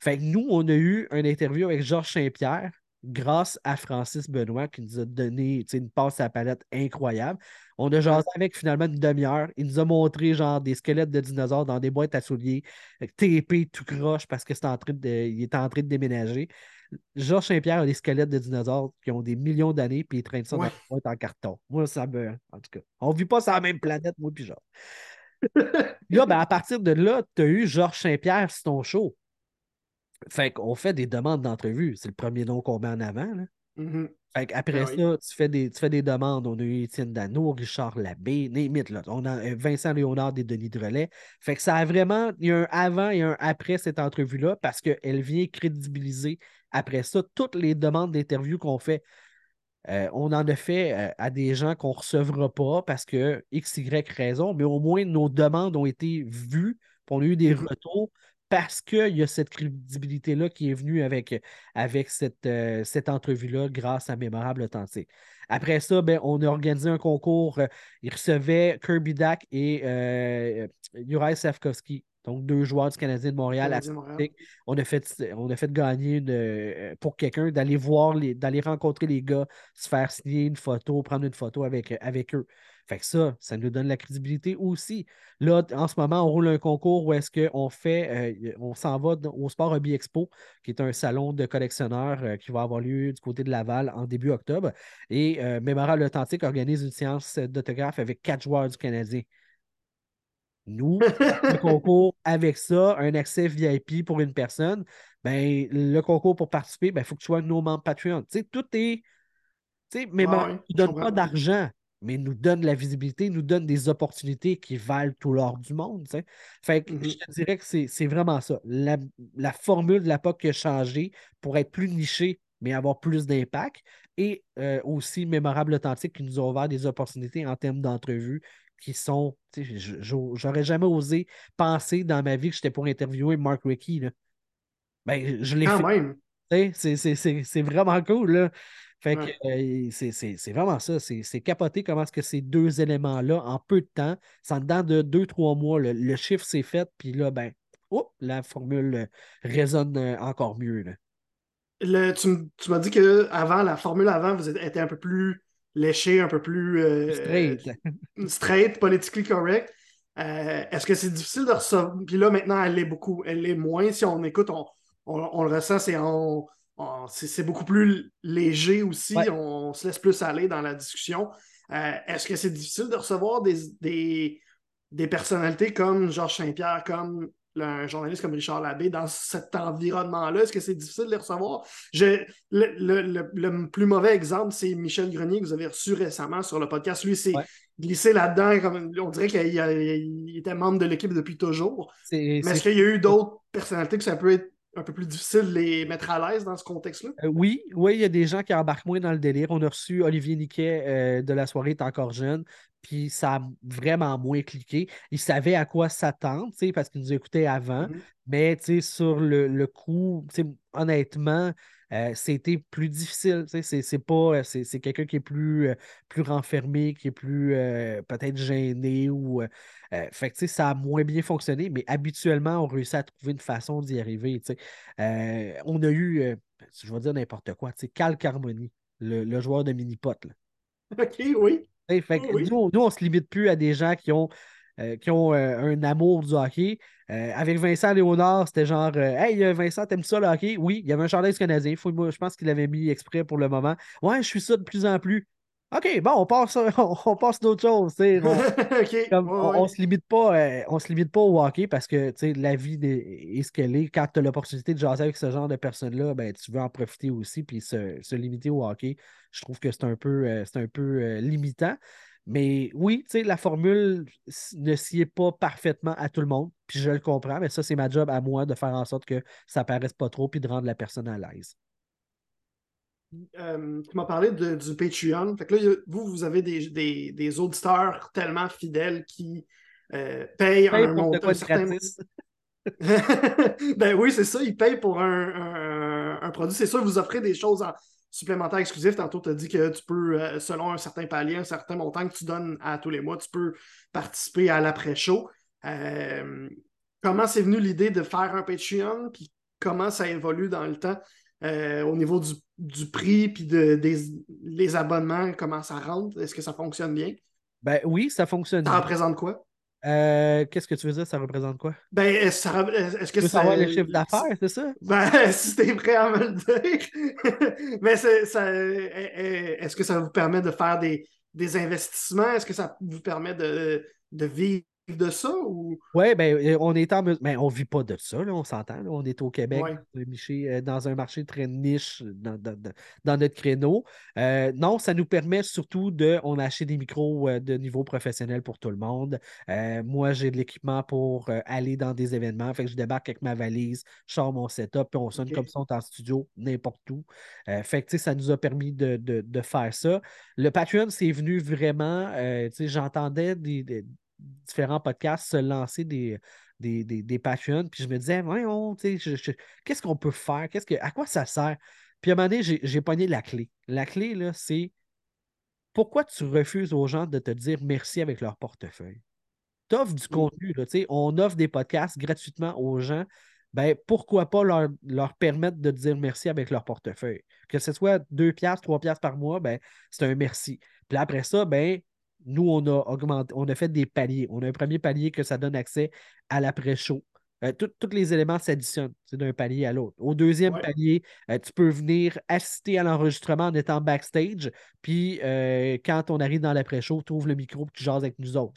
fait que nous, on a eu une interview avec Georges Saint-Pierre grâce à Francis Benoît qui nous a donné une passe à la palette incroyable. On a jasé avec finalement une demi-heure. Il nous a montré genre des squelettes de dinosaures dans des boîtes à souliers, avec TP tout croche parce que c'est en train de, il en train de déménager. Georges Saint-Pierre a des squelettes de dinosaures qui ont des millions d'années, puis il traîne ça Ouais. dans une boîte en carton. Moi, ça me. En tout cas, on ne vit pas sur la même planète, moi, puis genre. là, ben, à partir de là, tu as eu Georges Saint-Pierre sur ton show. Fait qu'on fait des demandes d'entrevue. C'est le premier nom qu'on met en avant. Là. Mhm. Fait après Ben ça, oui. tu, fais des, tu fais des demandes. On a eu Étienne Dano, Richard Labbé, limite, là. On a euh, Vincent Léonard des Denis Drolet. Fait que ça a vraiment. Il y a un avant et un après cette entrevue-là parce qu'elle vient crédibiliser après ça toutes les demandes d'interview qu'on fait. Euh, on en a fait euh, à des gens qu'on ne recevra pas parce que X, Y raison, mais au moins nos demandes ont été vues, puis on a eu des Mhm. retours parce qu'il y a cette crédibilité-là qui est venue avec, euh, cette entrevue-là grâce à Mémorable Authentique. Après ça, ben, on a organisé un concours. euh, ils recevaient Kirby Dack et euh, Safkovski, donc deux joueurs du Canadien de Montréal à Canadien de Montréal. On a fait, on a fait gagner une, euh, pour quelqu'un d'aller voir, d'aller rencontrer les gars, se faire signer une photo, prendre une photo avec, avec eux. Fait que ça, ça nous donne la crédibilité aussi. Là, en ce moment, on roule un concours où est-ce qu'on fait, euh, on s'en va au Sport Hobby Expo, qui est un salon de collectionneurs euh, qui va avoir lieu du côté de Laval en début octobre. Et euh, Mémorable Authentique organise une séance d'autographe avec quatre joueurs du Canadien. Nous, le concours avec ça, un accès VIP pour une personne, ben, le concours pour participer, il ben, faut que tu sois un de nos membres Patreon. Tu sais, tout est. Tu sais, mais Ouais, ne ouais, nous je donne comprends. pas d'argent, mais nous donne la visibilité, nous donne des opportunités qui valent tout l'or du monde. Fait que Mhm. je te dirais que c'est vraiment ça. La, la formule de la POC qui a changé pour être plus niché, mais avoir plus d'impact. Et euh, aussi Mémorable Authentique qui nous a ouvert des opportunités en termes d'entrevues qui sont. J'aurais jamais osé penser dans ma vie que j'étais pour interviewer Mark Rickey. là. Ben, je l'ai Quand fait. C'est vraiment cool. Là. Fait que euh, c'est- vraiment ça. C'est capoté comment est-ce que ces deux éléments-là, en peu de temps, c'est en dedans de deux, trois mois, le, le chiffre s'est fait, puis là, ben, oh, la formule euh, résonne euh, encore mieux. là. Le- tu tu m'as dit que avant la formule avant, vous était un peu plus léché, un peu plus euh, Straight. straight, politically correct. Euh, Est-ce que c'est difficile de recevoir? Puis là, maintenant, elle l'est beaucoup. Elle l'est moins. Si on écoute, on, on- on le ressent, c'est on- c'est c'est beaucoup plus léger aussi. Ouais. On, se laisse plus aller dans la discussion. Euh, Est-ce que c'est difficile de recevoir des, des, des personnalités comme Georges Saint-Pierre, comme un journaliste comme Richard Labbé dans cet environnement-là? Est-ce que c'est difficile de les recevoir? Je- le, le- le- le plus mauvais exemple, c'est Michel Grenier que vous avez reçu récemment sur le podcast. Lui, c'est Ouais. glissé là-dedans. On dirait qu'il était membre de l'équipe depuis toujours. Mais est-ce qu'il y a eu d'autres personnalités que ça peut être un peu plus difficile de les mettre à l'aise dans ce contexte-là? Euh, oui, oui, il y a des gens qui embarquent moins dans le délire. On a reçu Olivier Niquet euh, de la soirée est encore jeune, puis ça a vraiment moins cliqué. Il savait à quoi s'attendre, tu sais, parce qu'il nous écoutait avant, Mhm. mais sur le, le coup, honnêtement, euh, c'était plus difficile. tu sais, C'est c'est pas, c'est c'est quelqu'un qui est plus, euh, plus renfermé, qui est plus euh, peut-être gêné ou. euh, euh, fait que tu sais, ça a moins bien fonctionné, mais habituellement, on réussit à trouver une façon d'y arriver. tu sais. Euh, on a eu, euh, je vais dire n'importe quoi, tu sais, Cal Carmoni, le, le joueur de mini-pot. là. OK, oui. Fait que oui. nous, nous, on se limite plus à des gens qui ont euh, qui ont euh, un amour du hockey. Euh, avec Vincent Léonard, c'était genre Hey Vincent, t'aimes ça le hockey? Oui, il y avait un chandail canadien. je pense qu'il l'avait mis exprès pour le moment. Ouais, je suis ça de plus en plus. OK, bon, on passe, on, passe d'autres choses. on, ne se limite pas, on se limite pas au hockey parce que la vie est, ce qu'elle est. Quand tu as l'opportunité de jaser avec ce genre de personnes-là, ben, tu veux en profiter aussi puis se, limiter au hockey. Je trouve que c'est un peu, c'est un peu limitant. Mais oui, tu sais, la formule ne s'y est pas parfaitement à tout le monde, puis je le comprends, mais ça, c'est ma job à moi de faire en sorte que ça paraisse pas trop, puis de rendre la personne à l'aise. Euh, tu m'as parlé du Patreon. Fait que là, vous, vous avez des, des, auditeurs tellement fidèles qui euh, payent un montant certain... ben oui, c'est ça, ils payent pour un, un produit. C'est sûr, vous offrez des choses en, supplémentaire exclusif. Tantôt, tu as dit que tu peux, euh, selon un certain palier, un certain montant que tu donnes à tous les mois, tu peux participer à l'après-show. Euh, comment c'est venu l'idée de faire un Patreon, puis comment ça évolue dans le temps euh, au niveau du, prix, puis de, des les abonnements, comment ça rentre? Est-ce que ça fonctionne bien? Ben oui, ça fonctionne. Ça représente quoi? Euh, qu'est-ce que tu veux dire? Ça représente quoi? Ben, est-ce, est-ce que tu veux savoir le chiffre d'affaires, c'est ça? Ben, si t'es prêt à me le dire. Mais ça, est-ce que ça vous permet de faire des, des investissements? Est-ce que ça vous permet de, de vivre de ça? Ou... Oui, ben, euh, on est en ben, on vit pas de ça, on s'entend. On est au Québec, euh, dans un marché très niche dans, notre créneau. Euh, non, ça nous permet surtout de. On a acheté des micros de niveau professionnel pour tout le monde. moi, j'ai de l'équipement pour aller dans des événements. Fait que je débarque avec ma valise, je sors mon setup, puis on sonne comme ça, on est en studio, n'importe où. fait que ça nous a permis de, faire ça. Le Patreon, c'est venu vraiment. J'entendais des différents podcasts se lancer des, des, des, Patreons. Puis je me disais, voyons, qu'est-ce qu'on peut faire? Qu'est-ce que, à quoi ça sert? Puis à un moment donné, j'ai pogné la clé. La clé, là, c'est pourquoi tu refuses aux gens de te dire merci avec leur portefeuille? Tu offres du contenu, là, on offre des podcasts gratuitement aux gens. Ben, pourquoi pas leur, leur, permettre de dire merci avec leur portefeuille? Que ce soit 2 piastres, 3 piastres par mois, ben, c'est un merci. Puis après ça, ben, nous, on a augmenté, on a fait des paliers. On a un premier palier que ça donne accès à l'après-show. Euh, tous les éléments s'additionnent d'un palier à l'autre. Au deuxième palier, euh, tu peux venir assister à l'enregistrement en étant backstage. Puis euh, quand on arrive dans l'après-show, tu ouvres le micro et tu jases avec nous autres.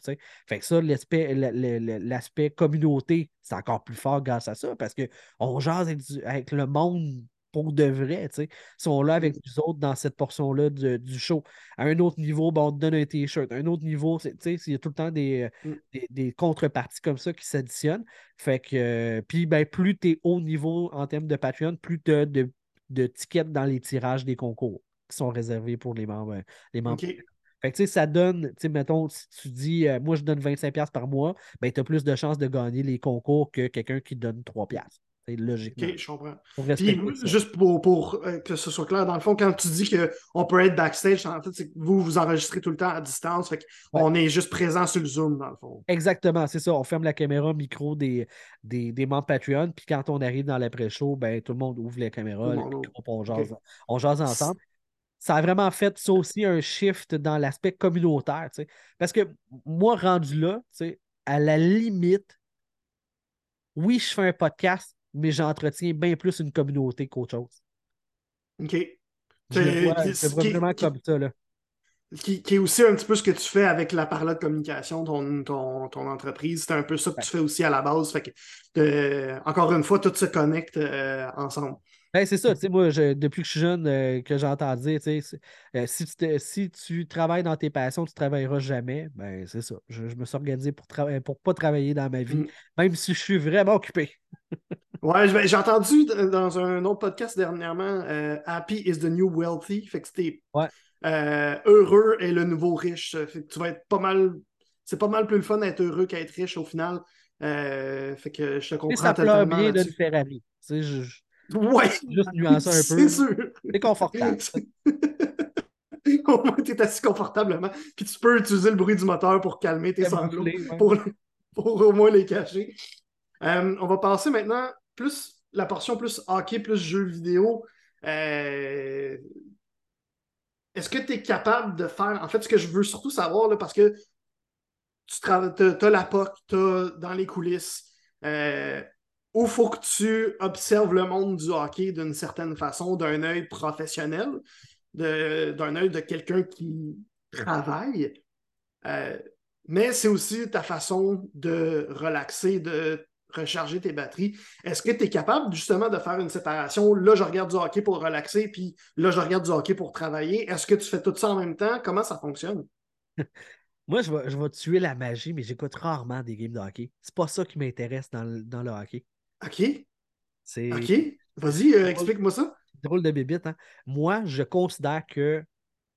Fait que ça, l'aspect communauté, c'est encore plus fort grâce à ça parce qu'on jase avec le monde pour de vrai. Ils sont là avec nous autres dans cette portion-là du show. À un autre niveau, on te donne un T-shirt. À un autre niveau, il y a tout le temps des, mm. des, contreparties comme ça qui s'additionnent. Fait que, euh, puis, ben, plus tu es haut niveau en termes de Patreon, plus tu as de, de, tickets dans les tirages des concours qui sont réservés pour les membres. Euh, les membres. Fait que, ça donne, mettons, si tu dis, euh, moi, je donne 25$ par mois, ben, tu as plus de chances de gagner les concours que quelqu'un qui donne 3$ logiquement. Ok, je comprends. Puis, juste pour, pour euh, que ce soit clair, dans le fond, quand tu dis qu'on peut être backstage, en fait, c'est que vous, vous enregistrez tout le temps à distance. Fait on est juste présent sur le Zoom, dans le fond. Exactement, c'est ça. On ferme la caméra micro des, des, des membres Patreon. Puis quand on arrive dans l'après-show, ben, tout le monde ouvre les caméras, on jase, on jase ensemble ça a vraiment fait ça aussi un shift dans l'aspect communautaire. Parce que moi, rendu là, à la limite, oui, je fais un podcast, mais j'entretiens bien plus une communauté qu'autre chose. OK. C'est vraiment comme ça. Là. Qui, est aussi un petit peu ce que tu fais avec la parole de communication, ton, ton, entreprise. C'est un peu ça que tu fais aussi à la base. Fait que, encore une fois, tout se connecte euh, ensemble. Ben, c'est ça, tu sais, moi, depuis que je suis jeune, euh, que j'entends dire, tu sais, euh, si, tu si tu travailles dans tes passions, tu ne travailleras jamais. Ben, c'est ça. Je, me suis organisé pour ne pour pas travailler dans ma vie, mm. même si je suis vraiment occupé. ouais, j'ai entendu dans un autre podcast dernièrement, euh, Happy is the new wealthy. Fait que c'était heureux est le nouveau riche. Fait que tu vas être pas mal. C'est pas mal plus le fun d'être heureux qu'être riche au final. fait que je te comprends. Et ça pleure bien d'une Ferrari. Tu sais, je Ouais. Juste nuancer un peu. C'est sûr. C'est confortable. au moins, tu es assis confortablement. Puis tu peux utiliser le bruit du moteur pour calmer tes sanglots, pour, pour, au moins les cacher. Euh, on va passer maintenant plus la portion plus hockey, plus jeux vidéo. Euh, est-ce que tu es capable de faire. En fait, ce que je veux surtout savoir, là, parce que tu as, la POC, tu as dans les coulisses, euh, où faut que tu observes le monde du hockey d'une certaine façon, d'un œil professionnel, d'un œil de quelqu'un qui travaille. Euh, mais c'est aussi ta façon de relaxer, de recharger tes batteries. Est-ce que tu es capable justement de faire une séparation? Là, je regarde du hockey pour relaxer, puis là, je regarde du hockey pour travailler. Est-ce que tu fais tout ça en même temps? Comment ça fonctionne? Moi, je vais, je vais tuer la magie, mais j'écoute rarement des games de hockey. C'est pas ça qui m'intéresse dans, le, hockey. OK. C'est... OK. Vas-y, euh, explique-moi ça. Drôle de bébite. Hein? Moi, je considère que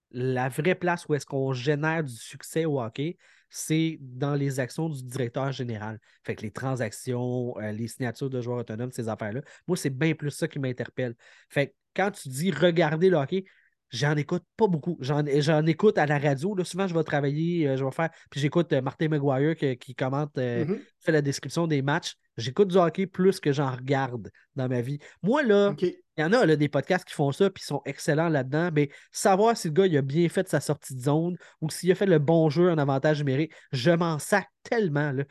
la vraie place où est-ce qu'on génère du succès au hockey, c'est dans les actions du directeur général. Fait que les transactions, euh, les signatures de joueurs autonomes, ces affaires-là. Moi, c'est bien plus ça qui m'interpelle. Fait que quand tu dis regarder le hockey, j'en écoute pas beaucoup. J'en, écoute à la radio. Là. Souvent, je vais travailler, euh, je vais faire. Puis j'écoute euh, Martin McGuire qui, commente, mm-hmm. fait la description des matchs. J'écoute du hockey plus que j'en regarde dans ma vie. Moi, là, il y en a là, des podcasts qui font ça puis sont excellents là-dedans. Mais savoir si le gars il a bien fait sa sortie de zone ou s'il a fait le bon jeu en avantage numérique, je m'en sac tellement. Là.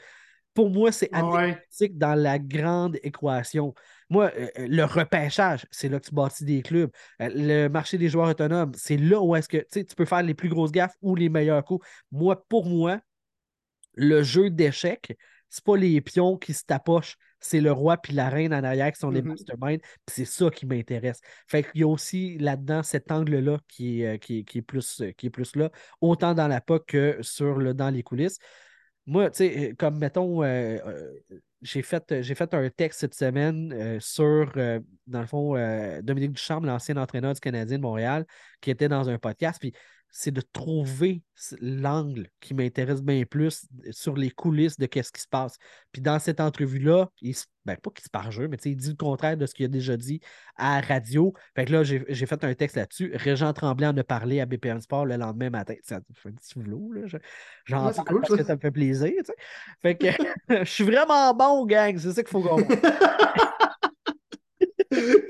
Pour moi, c'est anecdotique dans la grande équation. Moi, euh, euh, le repêchage, c'est là que tu bâtis des clubs. Euh, le marché des joueurs autonomes, c'est là où est-ce que tu peux faire les plus grosses gaffes ou les meilleurs coups. Moi, pour moi, le jeu d'échecs, c'est pas les pions qui se tapochent, c'est le roi puis la reine en arrière qui sont les mm-hmm. masterminds, puis c'est ça qui m'intéresse. Fait qu'il y a aussi là-dedans cet angle-là qui est, qui, est plus, qui est plus là, autant dans la POC que sur le, dans les coulisses. Moi, tu sais, comme mettons, euh, euh, j'ai fait, j'ai fait un texte cette semaine euh, sur, dans le fond, Dominique Duchamp, l'ancien entraîneur du Canadien de Montréal, qui était dans un podcast. Puis c'est de trouver l'angle qui m'intéresse bien plus sur les coulisses de qu'est-ce qui se passe. Puis dans cette entrevue-là, il ben, pas qu'il se parjure, mais il dit le contraire de ce qu'il a déjà dit à radio. Fait que là, j'ai fait un texte là-dessus. Régent Tremblay en a parlé à BPM Sport le lendemain matin. Ça fait un petit flou, là. J'en parle parce que ça me fait plaisir. Fait que je suis vraiment bon, gang. C'est ça qu'il faut qu'on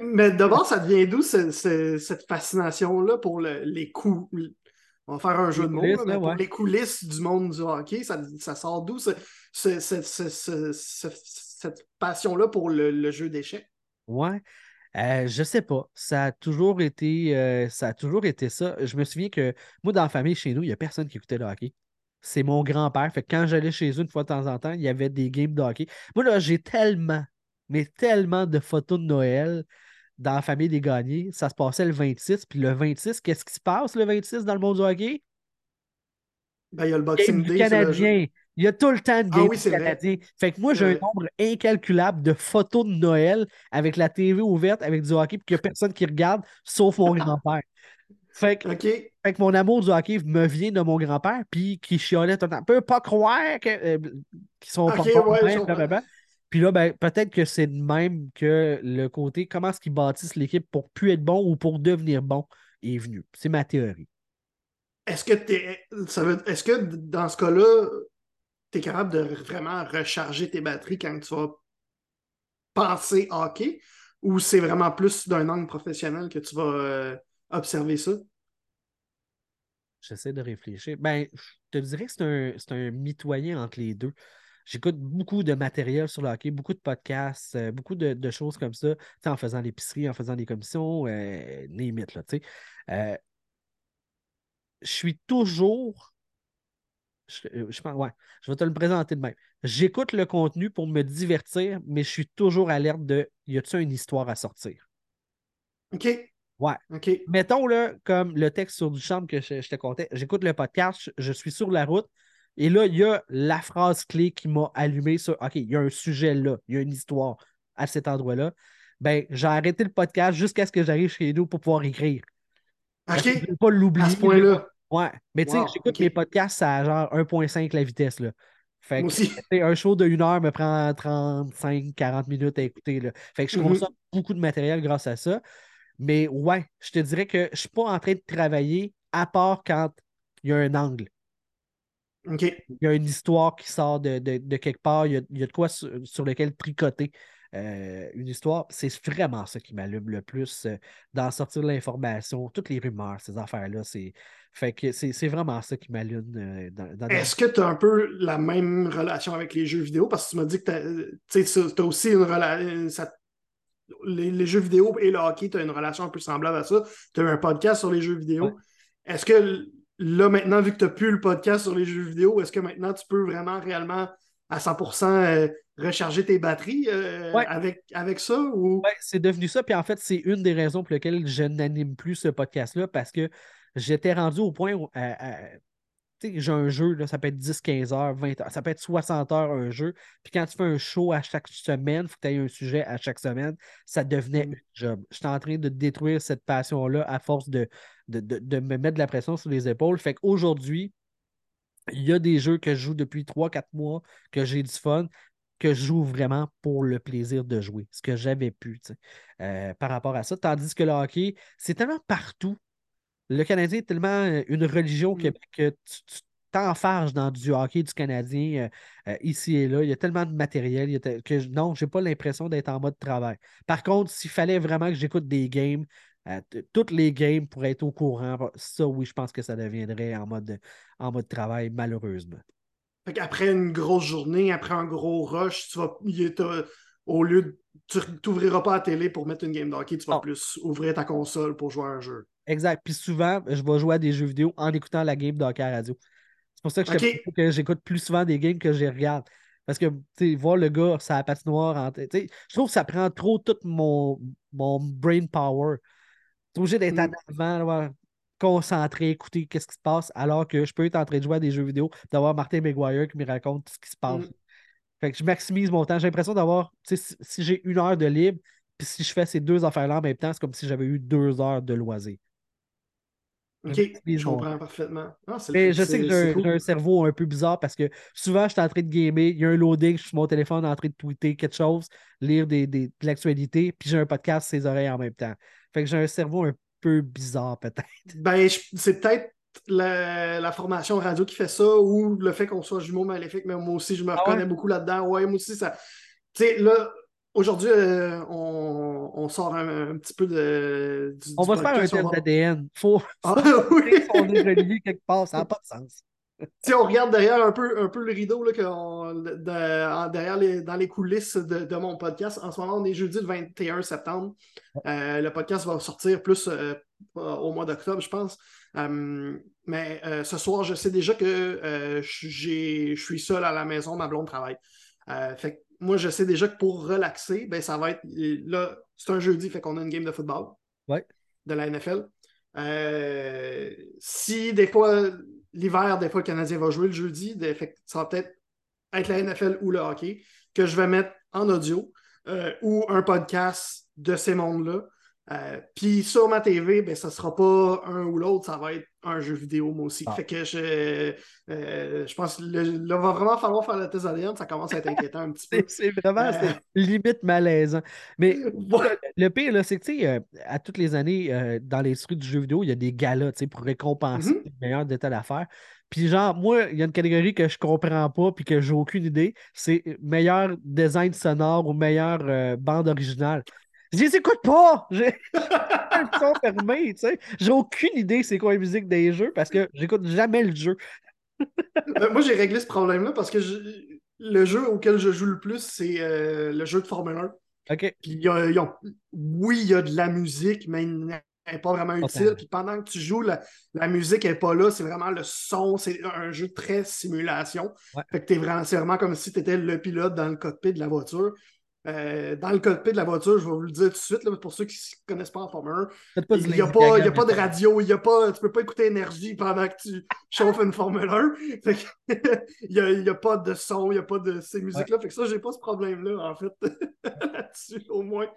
Mais d'abord, ça devient d'où cette fascination-là pour les coups? On va faire un jeu de mots, mais pour les coulisses du monde du hockey, ça, sort d'où cette passion-là pour le, jeu d'échecs? Ouais. Euh, je sais pas. Ça a toujours été euh, ça a toujours été ça. Je me souviens que moi, dans la famille chez nous, il n'y a personne qui écoutait le hockey. C'est mon grand-père. Fait que quand j'allais chez eux une fois de temps en temps, il y avait des games de hockey. Moi, là, j'ai tellement, mais tellement de photos de Noël dans la famille des gagnés. Ça se passait le 26. Puis le 26, qu'est-ce qui se passe le 26 dans le monde du hockey? Ben, il y a le Boxing Day. Canadien. Il y a tout le temps de ah game canadien. Fait que moi, j'ai un nombre incalculable de photos de Noël avec la TV ouverte, avec du hockey, puis qu'il n'y a personne qui regarde, sauf mon grand-père. Fait que, fait que, mon amour du hockey me vient de mon grand-père, puis qui chialait tout le temps. Peut pas croire euh, qu'ils sont pas ouais, puis là, ben, peut-être que c'est de même que le côté comment est-ce qu'ils bâtissent l'équipe pour plus être bon ou pour devenir bon est venu. C'est ma théorie. Est-ce que, est-ce que dans ce cas-là, tu es capable de vraiment recharger tes batteries quand tu vas penser hockey? Ou c'est vraiment plus d'un angle professionnel que tu vas euh, observer ça? J'essaie de réfléchir. Ben, je te dirais que c'est un, un mitoyen entre les deux. J'écoute beaucoup de matériel sur le hockey, beaucoup de podcasts, euh, beaucoup de, choses comme ça, en faisant l'épicerie, en faisant des commissions, euh, limite, là, euh, je suis toujours. Je, je, ouais, je vais te le présenter de même. J'écoute le contenu pour me divertir, mais je suis toujours alerte de y a-t-il une histoire à sortir? OK. Ouais. OK. Mettons là, comme le texte sur Duchamp que je, je te comptais, j'écoute le podcast, je, suis sur la route, et là, il y a la phrase clé qui m'a allumé sur OK, il y a un sujet là, il y a une histoire à cet endroit-là. Ben, j'ai arrêté le podcast jusqu'à ce que j'arrive chez nous pour pouvoir écrire. OK. Je ne pas l'oublier. À ce point-là. Ouais. Mais tu sais, j'écoute mes podcasts à genre 1.5 la vitesse. Là. Fait Moi aussi. un show de une heure me prend 35-40 minutes à écouter. Là. Fait que je consomme mm-hmm. beaucoup de matériel grâce à ça. Mais ouais, je te dirais que je ne suis pas en train de travailler à part quand il y a un angle. Il y a une histoire qui sort de, quelque part, il y, a, de quoi sur, lequel tricoter. euh, une histoire. C'est vraiment ça qui m'allume le plus euh, d'en sortir l'information, toutes les rumeurs, ces affaires-là. C'est fait que c'est vraiment ça qui m'allume. Euh, dans, Est-ce que tu as un peu la même relation avec les jeux vidéo? Parce que tu m'as dit que tu as, aussi une relation. Les, jeux vidéo et le hockey, tu as une relation un peu semblable à ça. Tu as eu un podcast sur les jeux vidéo. Est-ce que là, maintenant, vu que tu n'as plus le podcast sur les jeux vidéo, est-ce que maintenant tu peux vraiment réellement à 100% euh, recharger tes batteries euh, avec, avec ça? Ou... c'est devenu ça. Puis en fait, c'est une des raisons pour lesquelles je n'anime plus ce podcast-là parce que j'étais rendu au point où euh, j'ai un jeu, là, ça peut être 10, 15 heures, 20 heures, ça peut être 60 heures un jeu. Puis quand tu fais un show à chaque semaine, il faut que tu aies un sujet à chaque semaine, ça devenait mm. un job. J'étais en train de détruire cette passion-là à force de, de, me mettre de la pression sur les épaules. Fait qu'aujourd'hui, il y a des jeux que je joue depuis 3-4 mois, que j'ai du fun, que je joue vraiment pour le plaisir de jouer, ce que j'avais pu euh, par rapport à ça. Tandis que le hockey, c'est tellement partout le Canadien est tellement euh, une religion mm. que tu t'enfarges dans du hockey du Canadien euh, euh, ici et là. Il y a tellement de matériel que non, je n'ai pas l'impression d'être en mode travail. Par contre, s'il fallait vraiment que j'écoute des games, toutes les games pour être au courant, ça oui, je pense que ça deviendrait en mode, en mode travail, malheureusement. après une grosse journée, après un gros rush, tu vas, au lieu de. Tu n'ouvriras pas la télé pour mettre une game de hockey, tu vas plus ouvrir ta console pour jouer à un jeu. Exact. Puis souvent, je vais jouer à des jeux vidéo en écoutant la game de hockey à radio. C'est pour ça que, j'écoute plus souvent des games que je regarde. Parce que, tu sais, voir le gars, sa patinoire, en, je trouve que ça prend trop tout mon, mon brain power. Tu es obligé d'être en mm. avant, concentré, écouter qu'est-ce qui se passe, alors que je peux être en train de jouer à des jeux vidéo, d'avoir Martin McGuire qui me raconte ce qui se passe. Mm. Fait que je maximise mon temps. J'ai l'impression d'avoir, si, si j'ai une heure de libre, puis si je fais ces deux affaires-là en même temps, c'est comme si j'avais eu deux heures de loisir. OK, je comprends parfaitement. Ah, je sais que j'ai un, cerveau un peu bizarre parce que souvent, je suis en train de gamer, il y a un loading, je suis sur mon téléphone en train de tweeter quelque chose, lire des, des de l'actualité, puis j'ai un podcast sur ses oreilles en même temps. Fait que j'ai un cerveau un peu bizarre, peut-être. Ben, c'est peut-être la, formation radio qui fait ça ou le fait qu'on soit jumeaux maléfiques, mais moi aussi, je me ah reconnais beaucoup là-dedans. Ouais, moi aussi, ça. Tu sais, là, Aujourd'hui, euh, on, sort un, petit peu de. Du, on va se faire un test d'ADN. Faut, ah, oui. on est relié quelque part, ça n'a pas de sens. Si on regarde derrière un peu, un peu le rideau, là, derrière les, dans les coulisses de, mon podcast, en ce moment, on est jeudi le 21 septembre. Euh, le podcast va sortir plus euh, au mois d'octobre, je pense. mais ce soir, je sais déjà que je suis seul à la maison, ma blonde travaille. fait moi, je sais déjà que pour relaxer, ben, ça va être. Là, c'est un jeudi, fait qu'on a une game de football de la NFL. Euh, si des fois, l'hiver, des fois, le Canadien va jouer le jeudi, ça va peut-être être la NFL ou le hockey, que je vais mettre en audio euh, ou un podcast de ces mondes-là. Euh, puis sur ma TV, ben, ça ne sera pas un ou l'autre, ça va être un jeu vidéo, moi aussi. Ah. Fait que je, euh, je pense qu'il va vraiment falloir faire la thèse ADN, ça commence à être inquiétant un petit peu. c'est vraiment euh, limite malaisant. Mais le pire, c'est que, tu sais, à toutes les années, dans les trucs du jeu vidéo, il y a des galas, pour récompenser mm-hmm. les meilleurs détails d'affaires. Puis genre, moi, il y a une catégorie que je comprends pas puis que j'ai aucune idée. C'est meilleur design sonore ou meilleure bande originale. Je les écoute pas! J'ai le son fermé, tu sais. J'ai aucune idée c'est quoi la musique des jeux parce que j'écoute jamais le jeu. Euh, moi, j'ai réglé ce problème-là parce que le jeu auquel je joue le plus, c'est euh, le jeu de Formule 1. OK. Puis, oui, il y a de la musique, mais elle n'est pas vraiment utile. Puis pendant que tu joues, la, musique n'est pas là. C'est vraiment le son. C'est un jeu très simulation. Fait que es vraiment, c'est vraiment comme si tu étais le pilote dans le cockpit de la voiture. Euh, dans le cockpit de la voiture, je vais vous le dire tout de suite, là, pour ceux qui ne connaissent pas en Formule 1, il n'y a, pas, a pas de radio, il y a pas, tu ne peux pas écouter énergie pendant que tu chauffes une Formule 1. il n'y a, pas de son, il n'y a pas de ces musiques-là. Fait que ça, j'ai pas ce problème-là, en fait, là-dessus, au moins.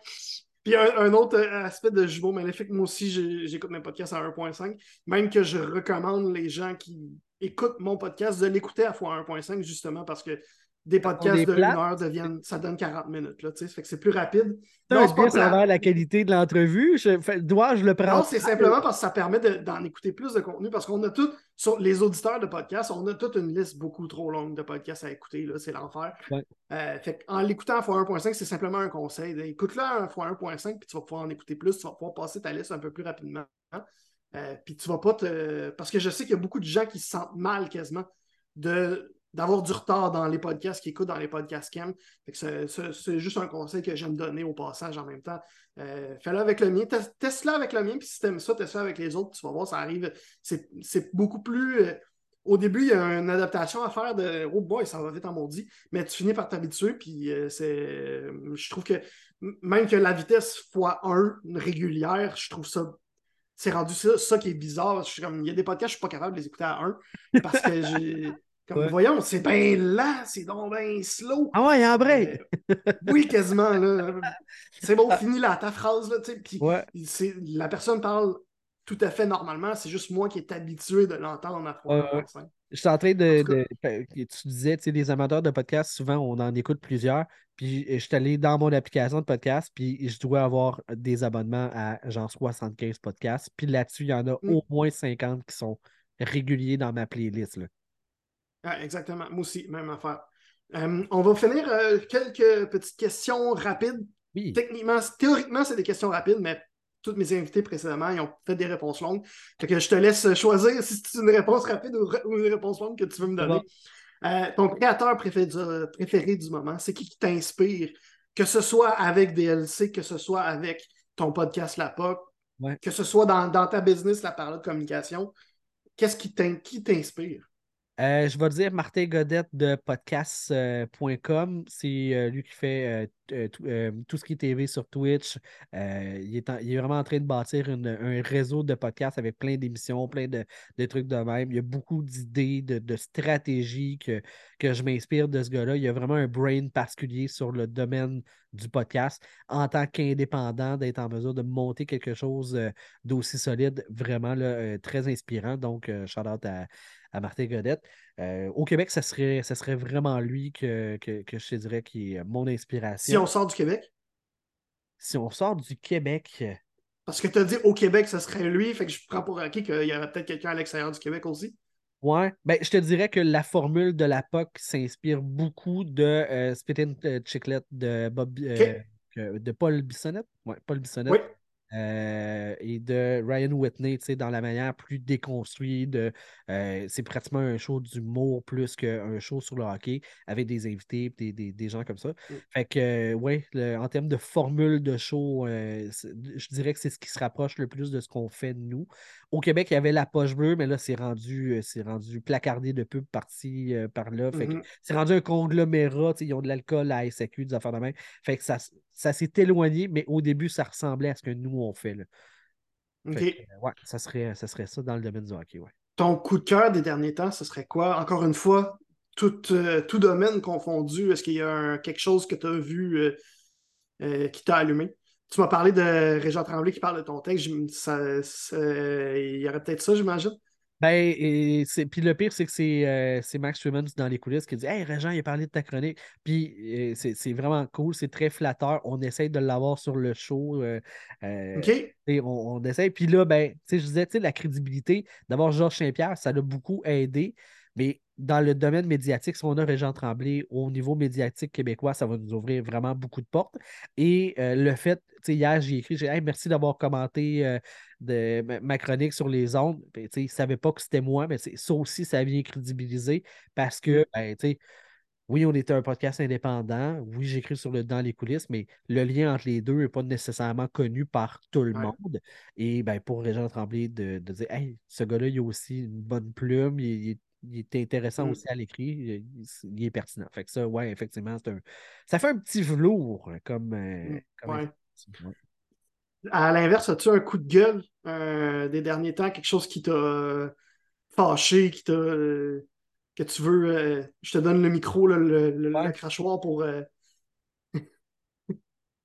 Puis un, autre aspect de Jumeau Maléfique, moi aussi, j'écoute mes podcasts à 1.5, même que je recommande les gens qui écoutent mon podcast de l'écouter à fois 1.5, justement parce que des podcasts de plate. 1 heure deviennent, ça donne 40 minutes. Là, fait que c'est plus rapide. Non, c'est pas la qualité de l'entrevue. Dois-je le prendre? Non, c'est simplement parce que ça permet de- d'en écouter plus de contenu parce qu'on a tous, les auditeurs de podcasts, on a toute une liste beaucoup trop longue de podcasts à écouter. C'est l'enfer. Ouais. Euh, en l'écoutant en x1.5, c'est simplement un conseil. Écoute-le en x1.5 puis tu vas pouvoir en écouter plus. Tu vas pouvoir passer ta liste un peu plus rapidement. Euh, puis tu vas pas te. Parce que je sais qu'il y a beaucoup de gens qui se sentent mal quasiment de d'avoir du retard dans les podcasts, qui écoutent dans les podcasts. Fait que c'est- juste un conseil que j'aime donner au passage en même temps. Euh, Fais-le avec le mien. Test- Teste-le avec le mien, puis si t'aimes ça, teste-le avec les autres. Tu vas voir, ça arrive. C'est c'est beaucoup plus. euh, au début, il y a une adaptation à faire de Oh boy, ça va vite en maudit, mais tu finis par t'habituer, puis euh, c'est. Je trouve que même que la vitesse x1 régulière, je trouve ça. C'est rendu ça, ça qui est bizarre. Je suis comme, il y a des podcasts, je suis pas capable de les écouter à 1 parce que j'ai. Comme, Ouais. voyons, c'est bien lent, c'est donc bien slow. Ah ouais, en vrai. Euh, oui, quasiment. Là. C'est bon, finis là, ta phrase. Là, tu sais, puis Ouais. la personne parle tout à fait normalement. C'est juste moi qui est habitué de l'entendre à ouais. 3.5. Je suis en train de. En tout cas- de- tu disais, tu sais, les amateurs de podcasts, souvent, on en écoute plusieurs. Puis je suis allé dans mon application de podcast, puis je dois avoir des abonnements à genre 75 podcasts. Puis là-dessus, il y en a Mm. au moins 50 qui sont réguliers dans ma playlist. Là. Ah, exactement. Moi aussi, même affaire. Euh, on va finir euh, quelques petites questions rapides. Oui. Techniquement, théoriquement, c'est des questions rapides, mais tous mes invités précédemment, ils ont fait des réponses longues. Fait que je te laisse choisir si c'est une réponse rapide ou, une réponse longue que tu veux me donner. Euh, ton créateur préféré du, préféré du moment, c'est qui qui t'inspire? Que ce soit avec DLC, que ce soit avec ton podcast La Ouais. que ce soit dans, dans ta business, la parole de communication, qu'est-ce qui t'inspire? Euh, je vais dire Martin Godette de podcast.com. c'est euh, lui qui fait euh, euh, tout, euh, tout ce qui est TV sur Twitch. Euh, il, est il est vraiment en train de bâtir un réseau de podcasts avec plein d'émissions, plein de, de trucs de même. Il y a beaucoup d'idées, de, de stratégies que, que je m'inspire de ce gars-là. Il y a vraiment un brain particulier sur le domaine du podcast en tant qu'indépendant, d'être en mesure de monter quelque chose euh, d'aussi solide, vraiment là, euh, très inspirant. Donc, euh, shout out à, à Martin Godette. Euh, au Québec, ça serait, ça serait vraiment lui que, que, que je te dirais qui est mon inspiration. Si on sort du Québec? Si on sort du Québec, Parce que tu as dit au Québec, ce serait lui, fait que je prends pour acquis qu'il y aurait peut-être quelqu'un à l'extérieur du Québec aussi. Ouais, ben, je te dirais que la formule de la POC s'inspire beaucoup de euh, Spit and euh, Chiclet de, Bob, euh, de Paul Bissonnette. Ouais, Paul Bissonnette. Oui. Euh, et de Ryan Whitney, tu sais, dans la manière plus déconstruite euh, c'est pratiquement un show d'humour plus qu'un show sur le hockey avec des invités des, des, des gens comme ça. Mm. Fait que ouais, le- en termes de formule de show, je dirais que c'est ce qui se rapproche le plus de ce qu'on fait nous. Au Québec, il y avait la poche bleue, mais là, c'est rendu, euh, c'est rendu placardé de pub euh. Fait que Mhm. c'est rendu un conglomérat, ils ont de l'alcool à SAQ, des affaires de même. Fait que ça, ça s'est éloigné, mais au début, ça ressemblait à ce que nous, on fait. Là. OK. Fait que, euh, ouais, ça serait, ça serait ça dans le domaine du hockey, ouais. Ton coup de cœur des derniers temps, ce serait quoi? Encore une fois, tout, euh, tout domaine confondu, est-ce qu'il y a un- quelque chose que tu as vu euh, qui t'a allumé? Tu m'as parlé de Régent Tremblay qui parle de ton texte. Ça- ça- il y aurait peut-être ça, j'imagine. Ben, et. Puis le pire, c'est que c'est, euh, Max Truman dans les coulisses qui dit Hey, Régent, il a parlé de ta chronique. Puis euh, c'est, vraiment cool, c'est très flatteur. On essaye de l'avoir sur le show. euh, OK? sais, on, on essaye. Puis là, ben, tu sais, je disais, tu sais, la crédibilité d'avoir Georges Saint-Pierre, ça l'a beaucoup aidé. Mais dans le domaine médiatique, si on a Régent Tremblay au niveau médiatique québécois, ça va nous ouvrir vraiment beaucoup de portes. Et euh, le fait, tu sais, hier, j'ai écrit, j'ai dit, Hey, merci d'avoir commenté euh, de, ma, chronique sur les ondes. Ben, tu sais, ils ne savaient pas que c'était moi, mais ça aussi, ça vient crédibiliser parce que, ben, tu sais, oui, on était un podcast indépendant. Oui, j'écris sur le dans les coulisses, mais le lien entre les deux n'est pas nécessairement connu par tout le Ouais. monde. Et ben, pour Régent Tremblay de, de dire Hey, ce gars-là, il a aussi une bonne plume, il, il est- il est intéressant Mm. aussi à l'écrit, il, est pertinent. Fait que ça, ouais, effectivement, c'est un. Ça fait un petit velours comme. euh, Mm, comme ouais. information. Ouais. À l'inverse, as-tu un coup de gueule euh, des derniers temps, quelque chose qui t'a euh, fâché, qui t'a que tu veux. je te donne le micro, là, le, le- Ouais. le crachoir pour.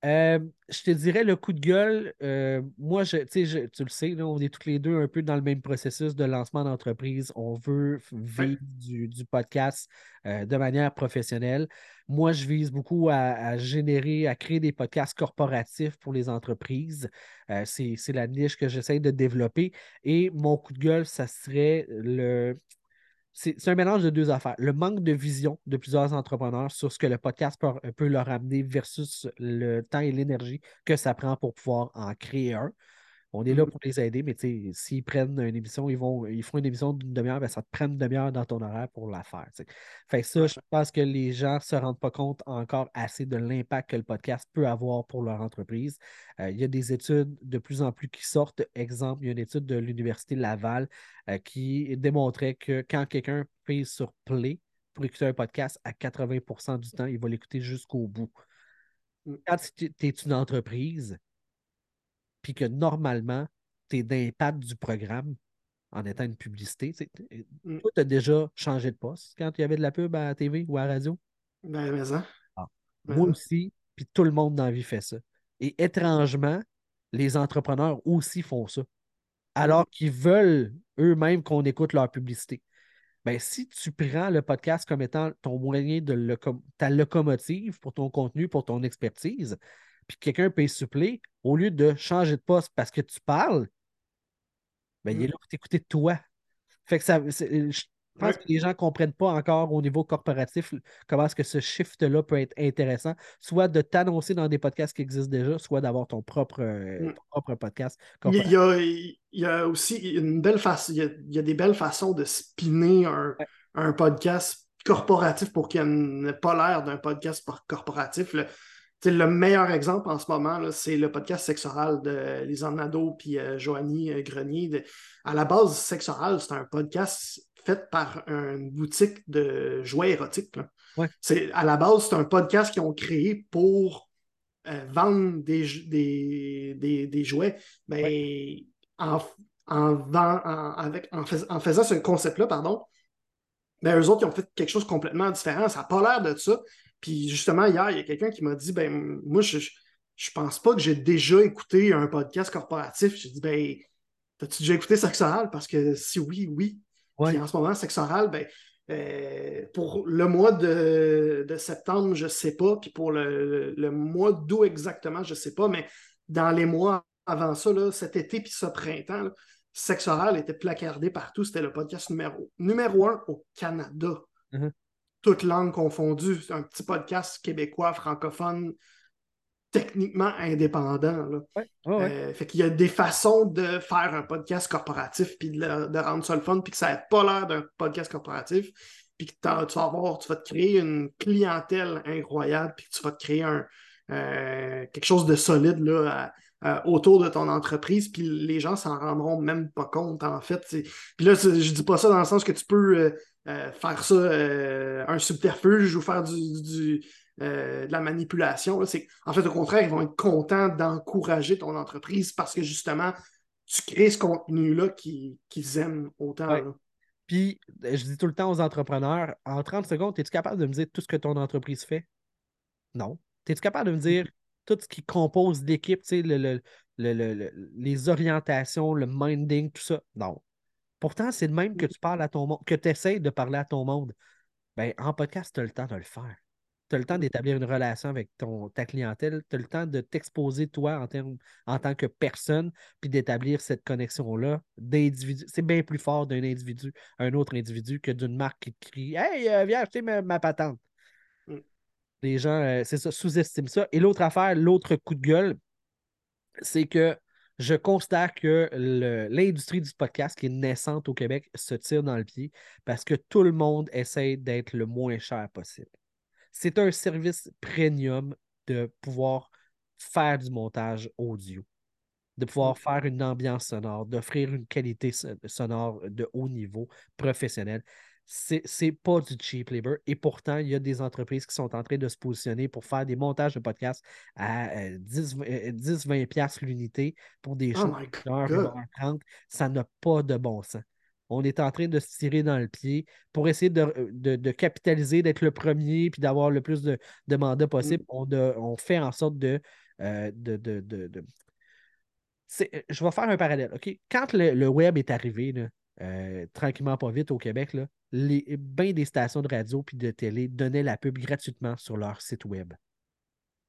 Euh, je te dirais le coup de gueule. euh, moi, je, tu sais, je- tu le sais, là, on est tous les deux un peu dans le même processus de lancement d'entreprise. On veut vivre du, du podcast euh, de manière professionnelle. Moi, je vise beaucoup à, à générer, à créer des podcasts corporatifs pour les entreprises. C'est, c'est la niche que j'essaie de développer. Et mon coup de gueule, ça serait le, c'est un mélange de deux affaires. Le manque de vision de plusieurs entrepreneurs sur ce que le podcast peut, peut leur amener versus le temps et l'énergie que ça prend pour pouvoir en créer un. On est là Mhm. pour les aider, mais s'ils prennent une émission, ils vont, ils font une émission d'une demi-heure, ben, ça te prend une demi-heure dans ton horaire pour la faire. tu sais. Fait que ça, je pense que les gens ne se rendent pas compte encore assez de l'impact que le podcast peut avoir pour leur entreprise. Euh, il y a des études de plus en plus qui sortent. Exemple, il y a une étude de l'Université Laval euh, qui démontrait que quand quelqu'un pèse sur Play pour écouter un podcast, à 80% du temps, il va l'écouter jusqu'au bout. Mm. Quand tu es une entreprise, puis que normalement, tu es d'impact du programme en étant une publicité. Mm. Toi, tu as déjà changé de poste quand il y avait de la pub à la TV ou à la radio? Ben, mais ça. Ah. Mais Moi aussi, puis tout le monde dans la vie fait ça. Et étrangement, les entrepreneurs aussi font ça. Alors qu'ils veulent eux-mêmes qu'on écoute leur publicité. Ben, si tu prends le podcast comme étant ton moyen de ta locomotive pour ton contenu, pour ton expertise, puis que quelqu'un peut suppléer, au lieu de changer de poste parce que tu parles, ben, il est Mm. là pour t'écouter toi. Fait que ça, je pense Ouais. que les gens ne comprennent pas encore au niveau corporatif comment est-ce que ce shift-là peut être intéressant, soit de t'annoncer dans des podcasts qui existent déjà, soit d'avoir ton propre, euh, Mm. ton propre podcast Il y, a, il y a aussi une belle façon, il y a, il y a des belles façons de spinner un, Ouais. un podcast corporatif pour qu'il n'ait pas l'air d'un podcast por- corporatif. Le, le meilleur exemple en ce moment, c'est le podcast Sexoral de Lisanne Nadeau puis euh, Joanie euh, Grenier. De- à la base, Sexoral, c'est un podcast fait par une boutique de jouets érotiques. là. Ouais. C'est, à la base, c'est un podcast qu'ils ont créé pour euh, vendre des, des, des, des jouets. Mais en, en, avec, en, fais- en faisant ce concept-là, pardon, ben, eux autres, ils ont fait quelque chose de complètement différent. Ça n'a pas l'air de ça. Puis justement, hier, il y a quelqu'un qui m'a dit ben moi, je, je, pense pas que j'ai déjà écouté un podcast corporatif. J'ai dit ben, as-tu déjà écouté Sexe Oral? Parce que si oui, oui. Ouais. Puis en ce moment, Sexe Oral, ben, euh, pour le mois de, de septembre, je ne sais pas. Puis pour le, le mois d'août exactement, je ne sais pas. Mais dans les mois avant ça, là, cet été puis ce printemps, là, Sexe Oral était placardé partout. C'était le podcast numéro, numéro un au Canada. Mhm. Toutes langues confondues. C'est un petit podcast québécois, francophone, techniquement indépendant. Là. Ouais, ouais, ouais. Euh, fait qu'il y a des façons de faire un podcast corporatif puis de, rendre ça le fun puis que ça n'ait pas l'air d'un podcast corporatif puis que tu vas avoir, tu vas te créer une clientèle incroyable puis que tu vas te créer un, euh, quelque chose de solide là, à- à- autour de ton entreprise puis les gens s'en rendront même pas compte en fait. Puis là, je dis pas ça dans le sens que tu peux euh, euh, faire ça euh, un subterfuge ou faire du, du- euh, de la manipulation. là. En fait, au contraire, ils vont être contents d'encourager ton entreprise parce que justement, tu crées ce contenu-là qui- qu'ils aiment autant. Ouais. Puis, euh, je dis tout le temps aux entrepreneurs, en 30 secondes, es-tu capable de me dire tout ce que ton entreprise fait? Non. Es-tu capable de me dire tout ce qui compose l'équipe, le- le- le- le- le- les orientations, le minding, tout ça? Non. Pourtant, c'est de même que tu parles à ton monde, que tu essaies de parler à ton monde. Ben, en podcast, tu as le temps de le faire. Tu as le temps d'établir une relation avec ton, ta clientèle. Tu as le temps de t'exposer, toi, en, en tant que personne, puis d'établir cette connexion-là d'individu. C'est bien plus fort d'un individu, un autre individu, que d'une marque qui te crie Hey, euh, viens acheter ma, ma patente. Les gens, euh, c'est ça, sous-estiment ça. Et l'autre affaire, l'autre coup de gueule, c'est que je constate que l'industrie du podcast qui est naissante au Québec se tire dans le pied parce que tout le monde essaie d'être le moins cher possible. C'est un service premium de pouvoir faire du montage audio, de pouvoir Mm. faire une ambiance sonore, d'offrir une qualité so- sonore de haut niveau, professionnel. C'est pas du cheap labor. Et pourtant, il y a des entreprises qui sont en train de se positionner pour faire des montages de podcasts à euh, 10-20$ piastres l'unité pour des Oh trente. Ça n'a pas de bon sens. On est en train de se tirer dans le pied pour essayer de, de- de capitaliser, d'être le premier puis d'avoir le plus de, de mandats possible. On, a- on fait en sorte de euh, de, de, de, Je vais faire un parallèle. OK? Quand le, web est arrivé, là, tranquillement pas vite au Québec, là, les, bien des stations de radio et de télé donnaient la pub gratuitement sur leur site web.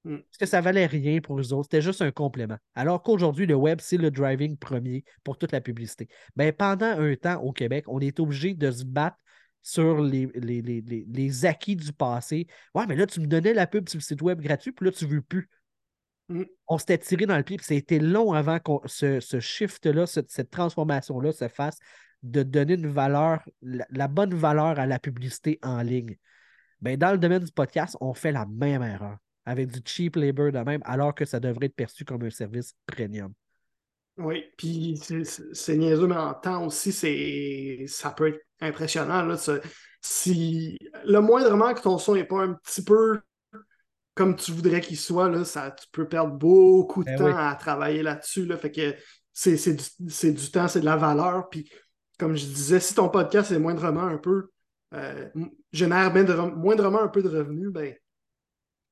Mm. Parce que ça valait rien pour eux autres, c'était juste un complément. Alors qu'aujourd'hui, le web, c'est le driving premier pour toute la publicité. Ben, pendant un temps au Québec, on est obligé de se battre sur les, les, acquis du passé. Ouais, mais là, tu me donnais la pub sur le site web gratuit, puis là, tu ne veux plus. Mm. On s'était tiré dans le pied, puis ça a été long avant que ce, ce shift-là, cette, transformation-là se fasse, de donner une valeur, la, bonne valeur à la publicité en ligne. Ben, dans le domaine du podcast, on fait la même erreur avec du cheap labor de même, alors que ça devrait être perçu comme un service premium. Oui, puis c'est niaiseux, mais en temps aussi, ça peut être impressionnant. Là, si le moindrement que ton son n'est pas un petit peu comme tu voudrais qu'il soit, là, ça, tu peux perdre beaucoup de ben temps à travailler là-dessus. Là, fait que c'est du, du, temps, c'est de la valeur. Puis comme je disais, si ton podcast est moindrement un peu euh, génère moindrement un peu de revenus, ben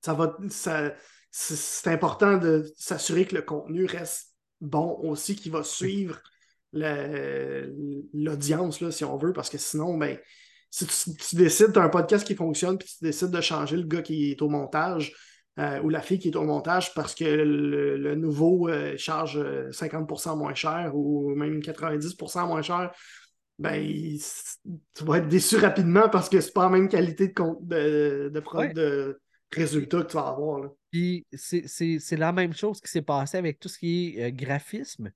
ça va. Ça, c'est important de s'assurer que le contenu reste bon aussi, qu'il va suivre l'audience, si on veut, parce que sinon, ben, si tu, décides, tu as un podcast qui fonctionne, puis tu décides de changer le gars qui est au montage euh, ou la fille qui est au montage parce que le, nouveau euh, charge 50% euh, moins cher ou même 90% moins cher, ben, tu vas être déçu rapidement parce que c'est pas la même qualité de, de, de, résultat que tu vas avoir. Puis c'est la même chose qui s'est passé avec tout ce qui est graphisme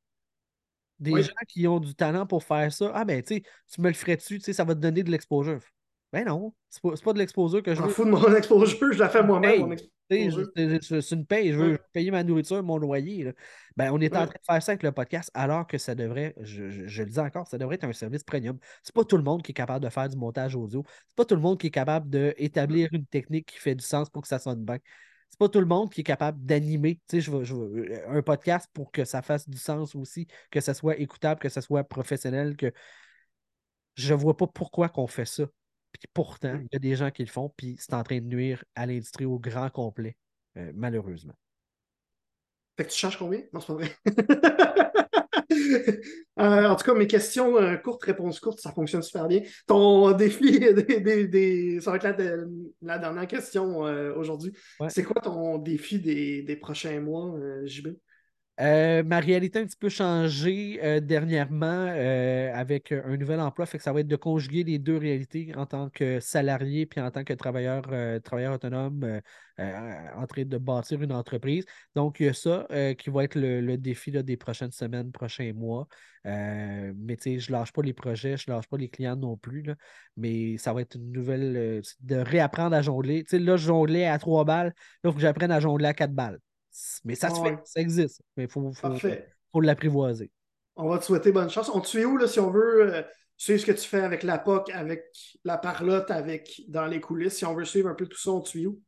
des gens qui ont du talent pour faire ça. Ah, ben, tu sais, tu me le ferais-tu, tu sais, ça va te donner de l'exposure. Ben non, c'est pas, pas de l'exposure que je veux. Je fous de mon exposure, je la fais moi-même. C'est une paye, je veux payer ma nourriture, mon loyer. Ben, on est en train de faire ça avec le podcast alors que ça devrait, je, le dis encore, ça devrait être un service premium. C'est pas tout le monde qui est capable de faire du montage audio. C'est pas tout le monde qui est capable d'établir une technique qui fait du sens pour que ça sonne bien c'est pas tout le monde qui est capable d'animer je euh, un podcast pour que ça fasse du sens aussi, que ça soit écoutable, que ça soit professionnel, que je vois pas pourquoi qu'on fait ça. Pourtant, il y a des gens qui le font, puis c'est en train de nuire à l'industrie au grand complet, euh, malheureusement. Fait que tu cherches combien? Non, c'est pas vrai. Euh, en tout cas, mes questions euh, courtes, réponses courtes, ça fonctionne super bien. Ton défi, des, ça va être la, dernière question aujourd'hui. C'est quoi ton défi des, prochains mois, JB? Euh, ma réalité a un petit peu changé euh, dernièrement euh, avec un nouvel emploi. Fait que ça va être de conjuguer les deux réalités en tant que salarié puis en tant que travailleur, travailleur autonome en train de bâtir une entreprise. Donc, il y a ça qui va être le, défi des prochaines semaines, prochains mois. mais tu sais, je lâche pas les projets, je lâche pas les clients non plus. mais ça va être une nouvelle de réapprendre à jongler. Tu sais, là, je jonglais à trois balles. Là, il faut que j'apprenne à jongler à quatre balles. Mais ça se fait, ça existe. Mais il faut, faut, l'apprivoiser. On va te souhaiter bonne chance. On te suit où là, si on veut euh, suivre ce que tu fais avec la POC, avec la parlotte, avec dans les coulisses? Si on veut suivre un peu tout ça, on te suit où?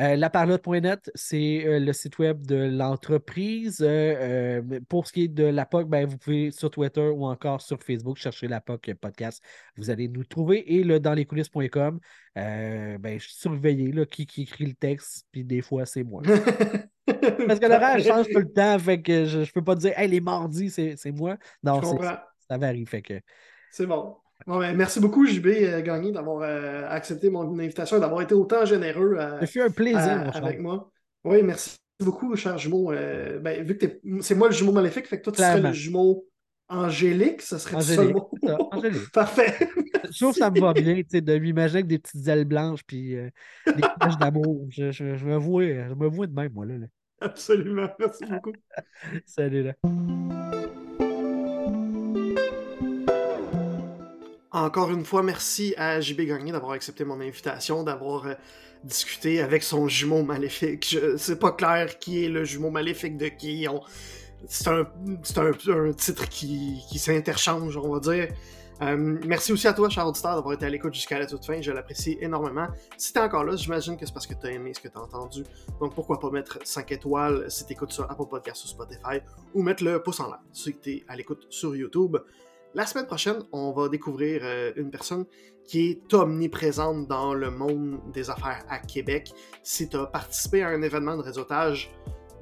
Euh, laparlotte.net, c'est euh, le site web de l'entreprise. Euh, pour ce qui est de la POC, ben, vous pouvez sur Twitter ou encore sur Facebook chercher la POC podcast. Vous allez nous trouver. Et le dans les coulisses.com, ben, surveillez là, qui, qui écrit le texte, puis des fois, c'est moi. Parce que l'horaire change tout le temps, fait que je ne peux pas dire hey, les mardis, c'est moi. Non, ça varie. Fait que... C'est bon. Ben, merci beaucoup, JB euh, Gagné, d'avoir euh, accepté mon invitation et d'avoir été autant généreux euh, un plaisir, avec moi. Oui, merci beaucoup, cher jumeau. Ben, vu que c'est moi le jumeau maléfique, fait que toi, tu serais le jumeau angélique, ça serait angélique, ça. Angélique. Parfait. Je trouve que ça me va bien de m'imaginer avec des petites ailes blanches puis des taches d'amour. Je, je, me vois, je me vois de même, moi. Là, là. Absolument. Merci beaucoup. Salut là. Encore une fois, merci à JB Gagné d'avoir accepté mon invitation, d'avoir euh, discuté avec son jumeau maléfique. Je C'est pas clair qui est le jumeau maléfique de qui. C'est un, un, titre qui, s'interchange, on va dire. Euh, merci aussi à toi, cher auditeur, d'avoir été à l'écoute jusqu'à la toute fin. Je l'apprécie énormément. Si t'es encore là, j'imagine que c'est parce que t'as aimé ce que t'as entendu. Donc pourquoi pas mettre 5 étoiles si t'écoutes sur Apple Podcasts ou Spotify ou mettre le pouce en l'air si t'es à l'écoute sur YouTube. La semaine prochaine, on va découvrir euh, une personne qui est omniprésente dans le monde des affaires à Québec. Si tu as participé à un événement de réseautage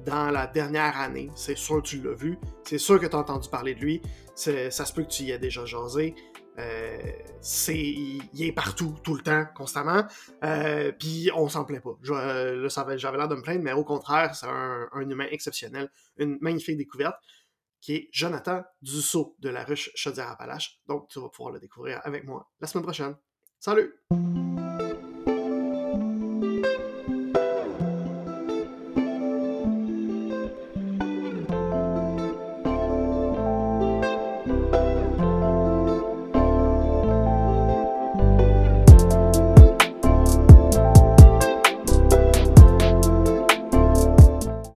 dans la dernière année. C'est sûr que tu l'as vu. C'est sûr que tu as entendu parler de lui. Ça se peut que tu y aies déjà jasé. Euh, il, est partout, tout le temps, constamment. Euh, Puis on s'en plaît pas. Je, j'avais l'air de me plaindre, mais au contraire, c'est un, un, humain exceptionnel, une magnifique découverte, qui est Jonathan Dussault de la ruche Chaudière-Appalaches. Donc tu vas pouvoir le découvrir avec moi la semaine prochaine. Salut!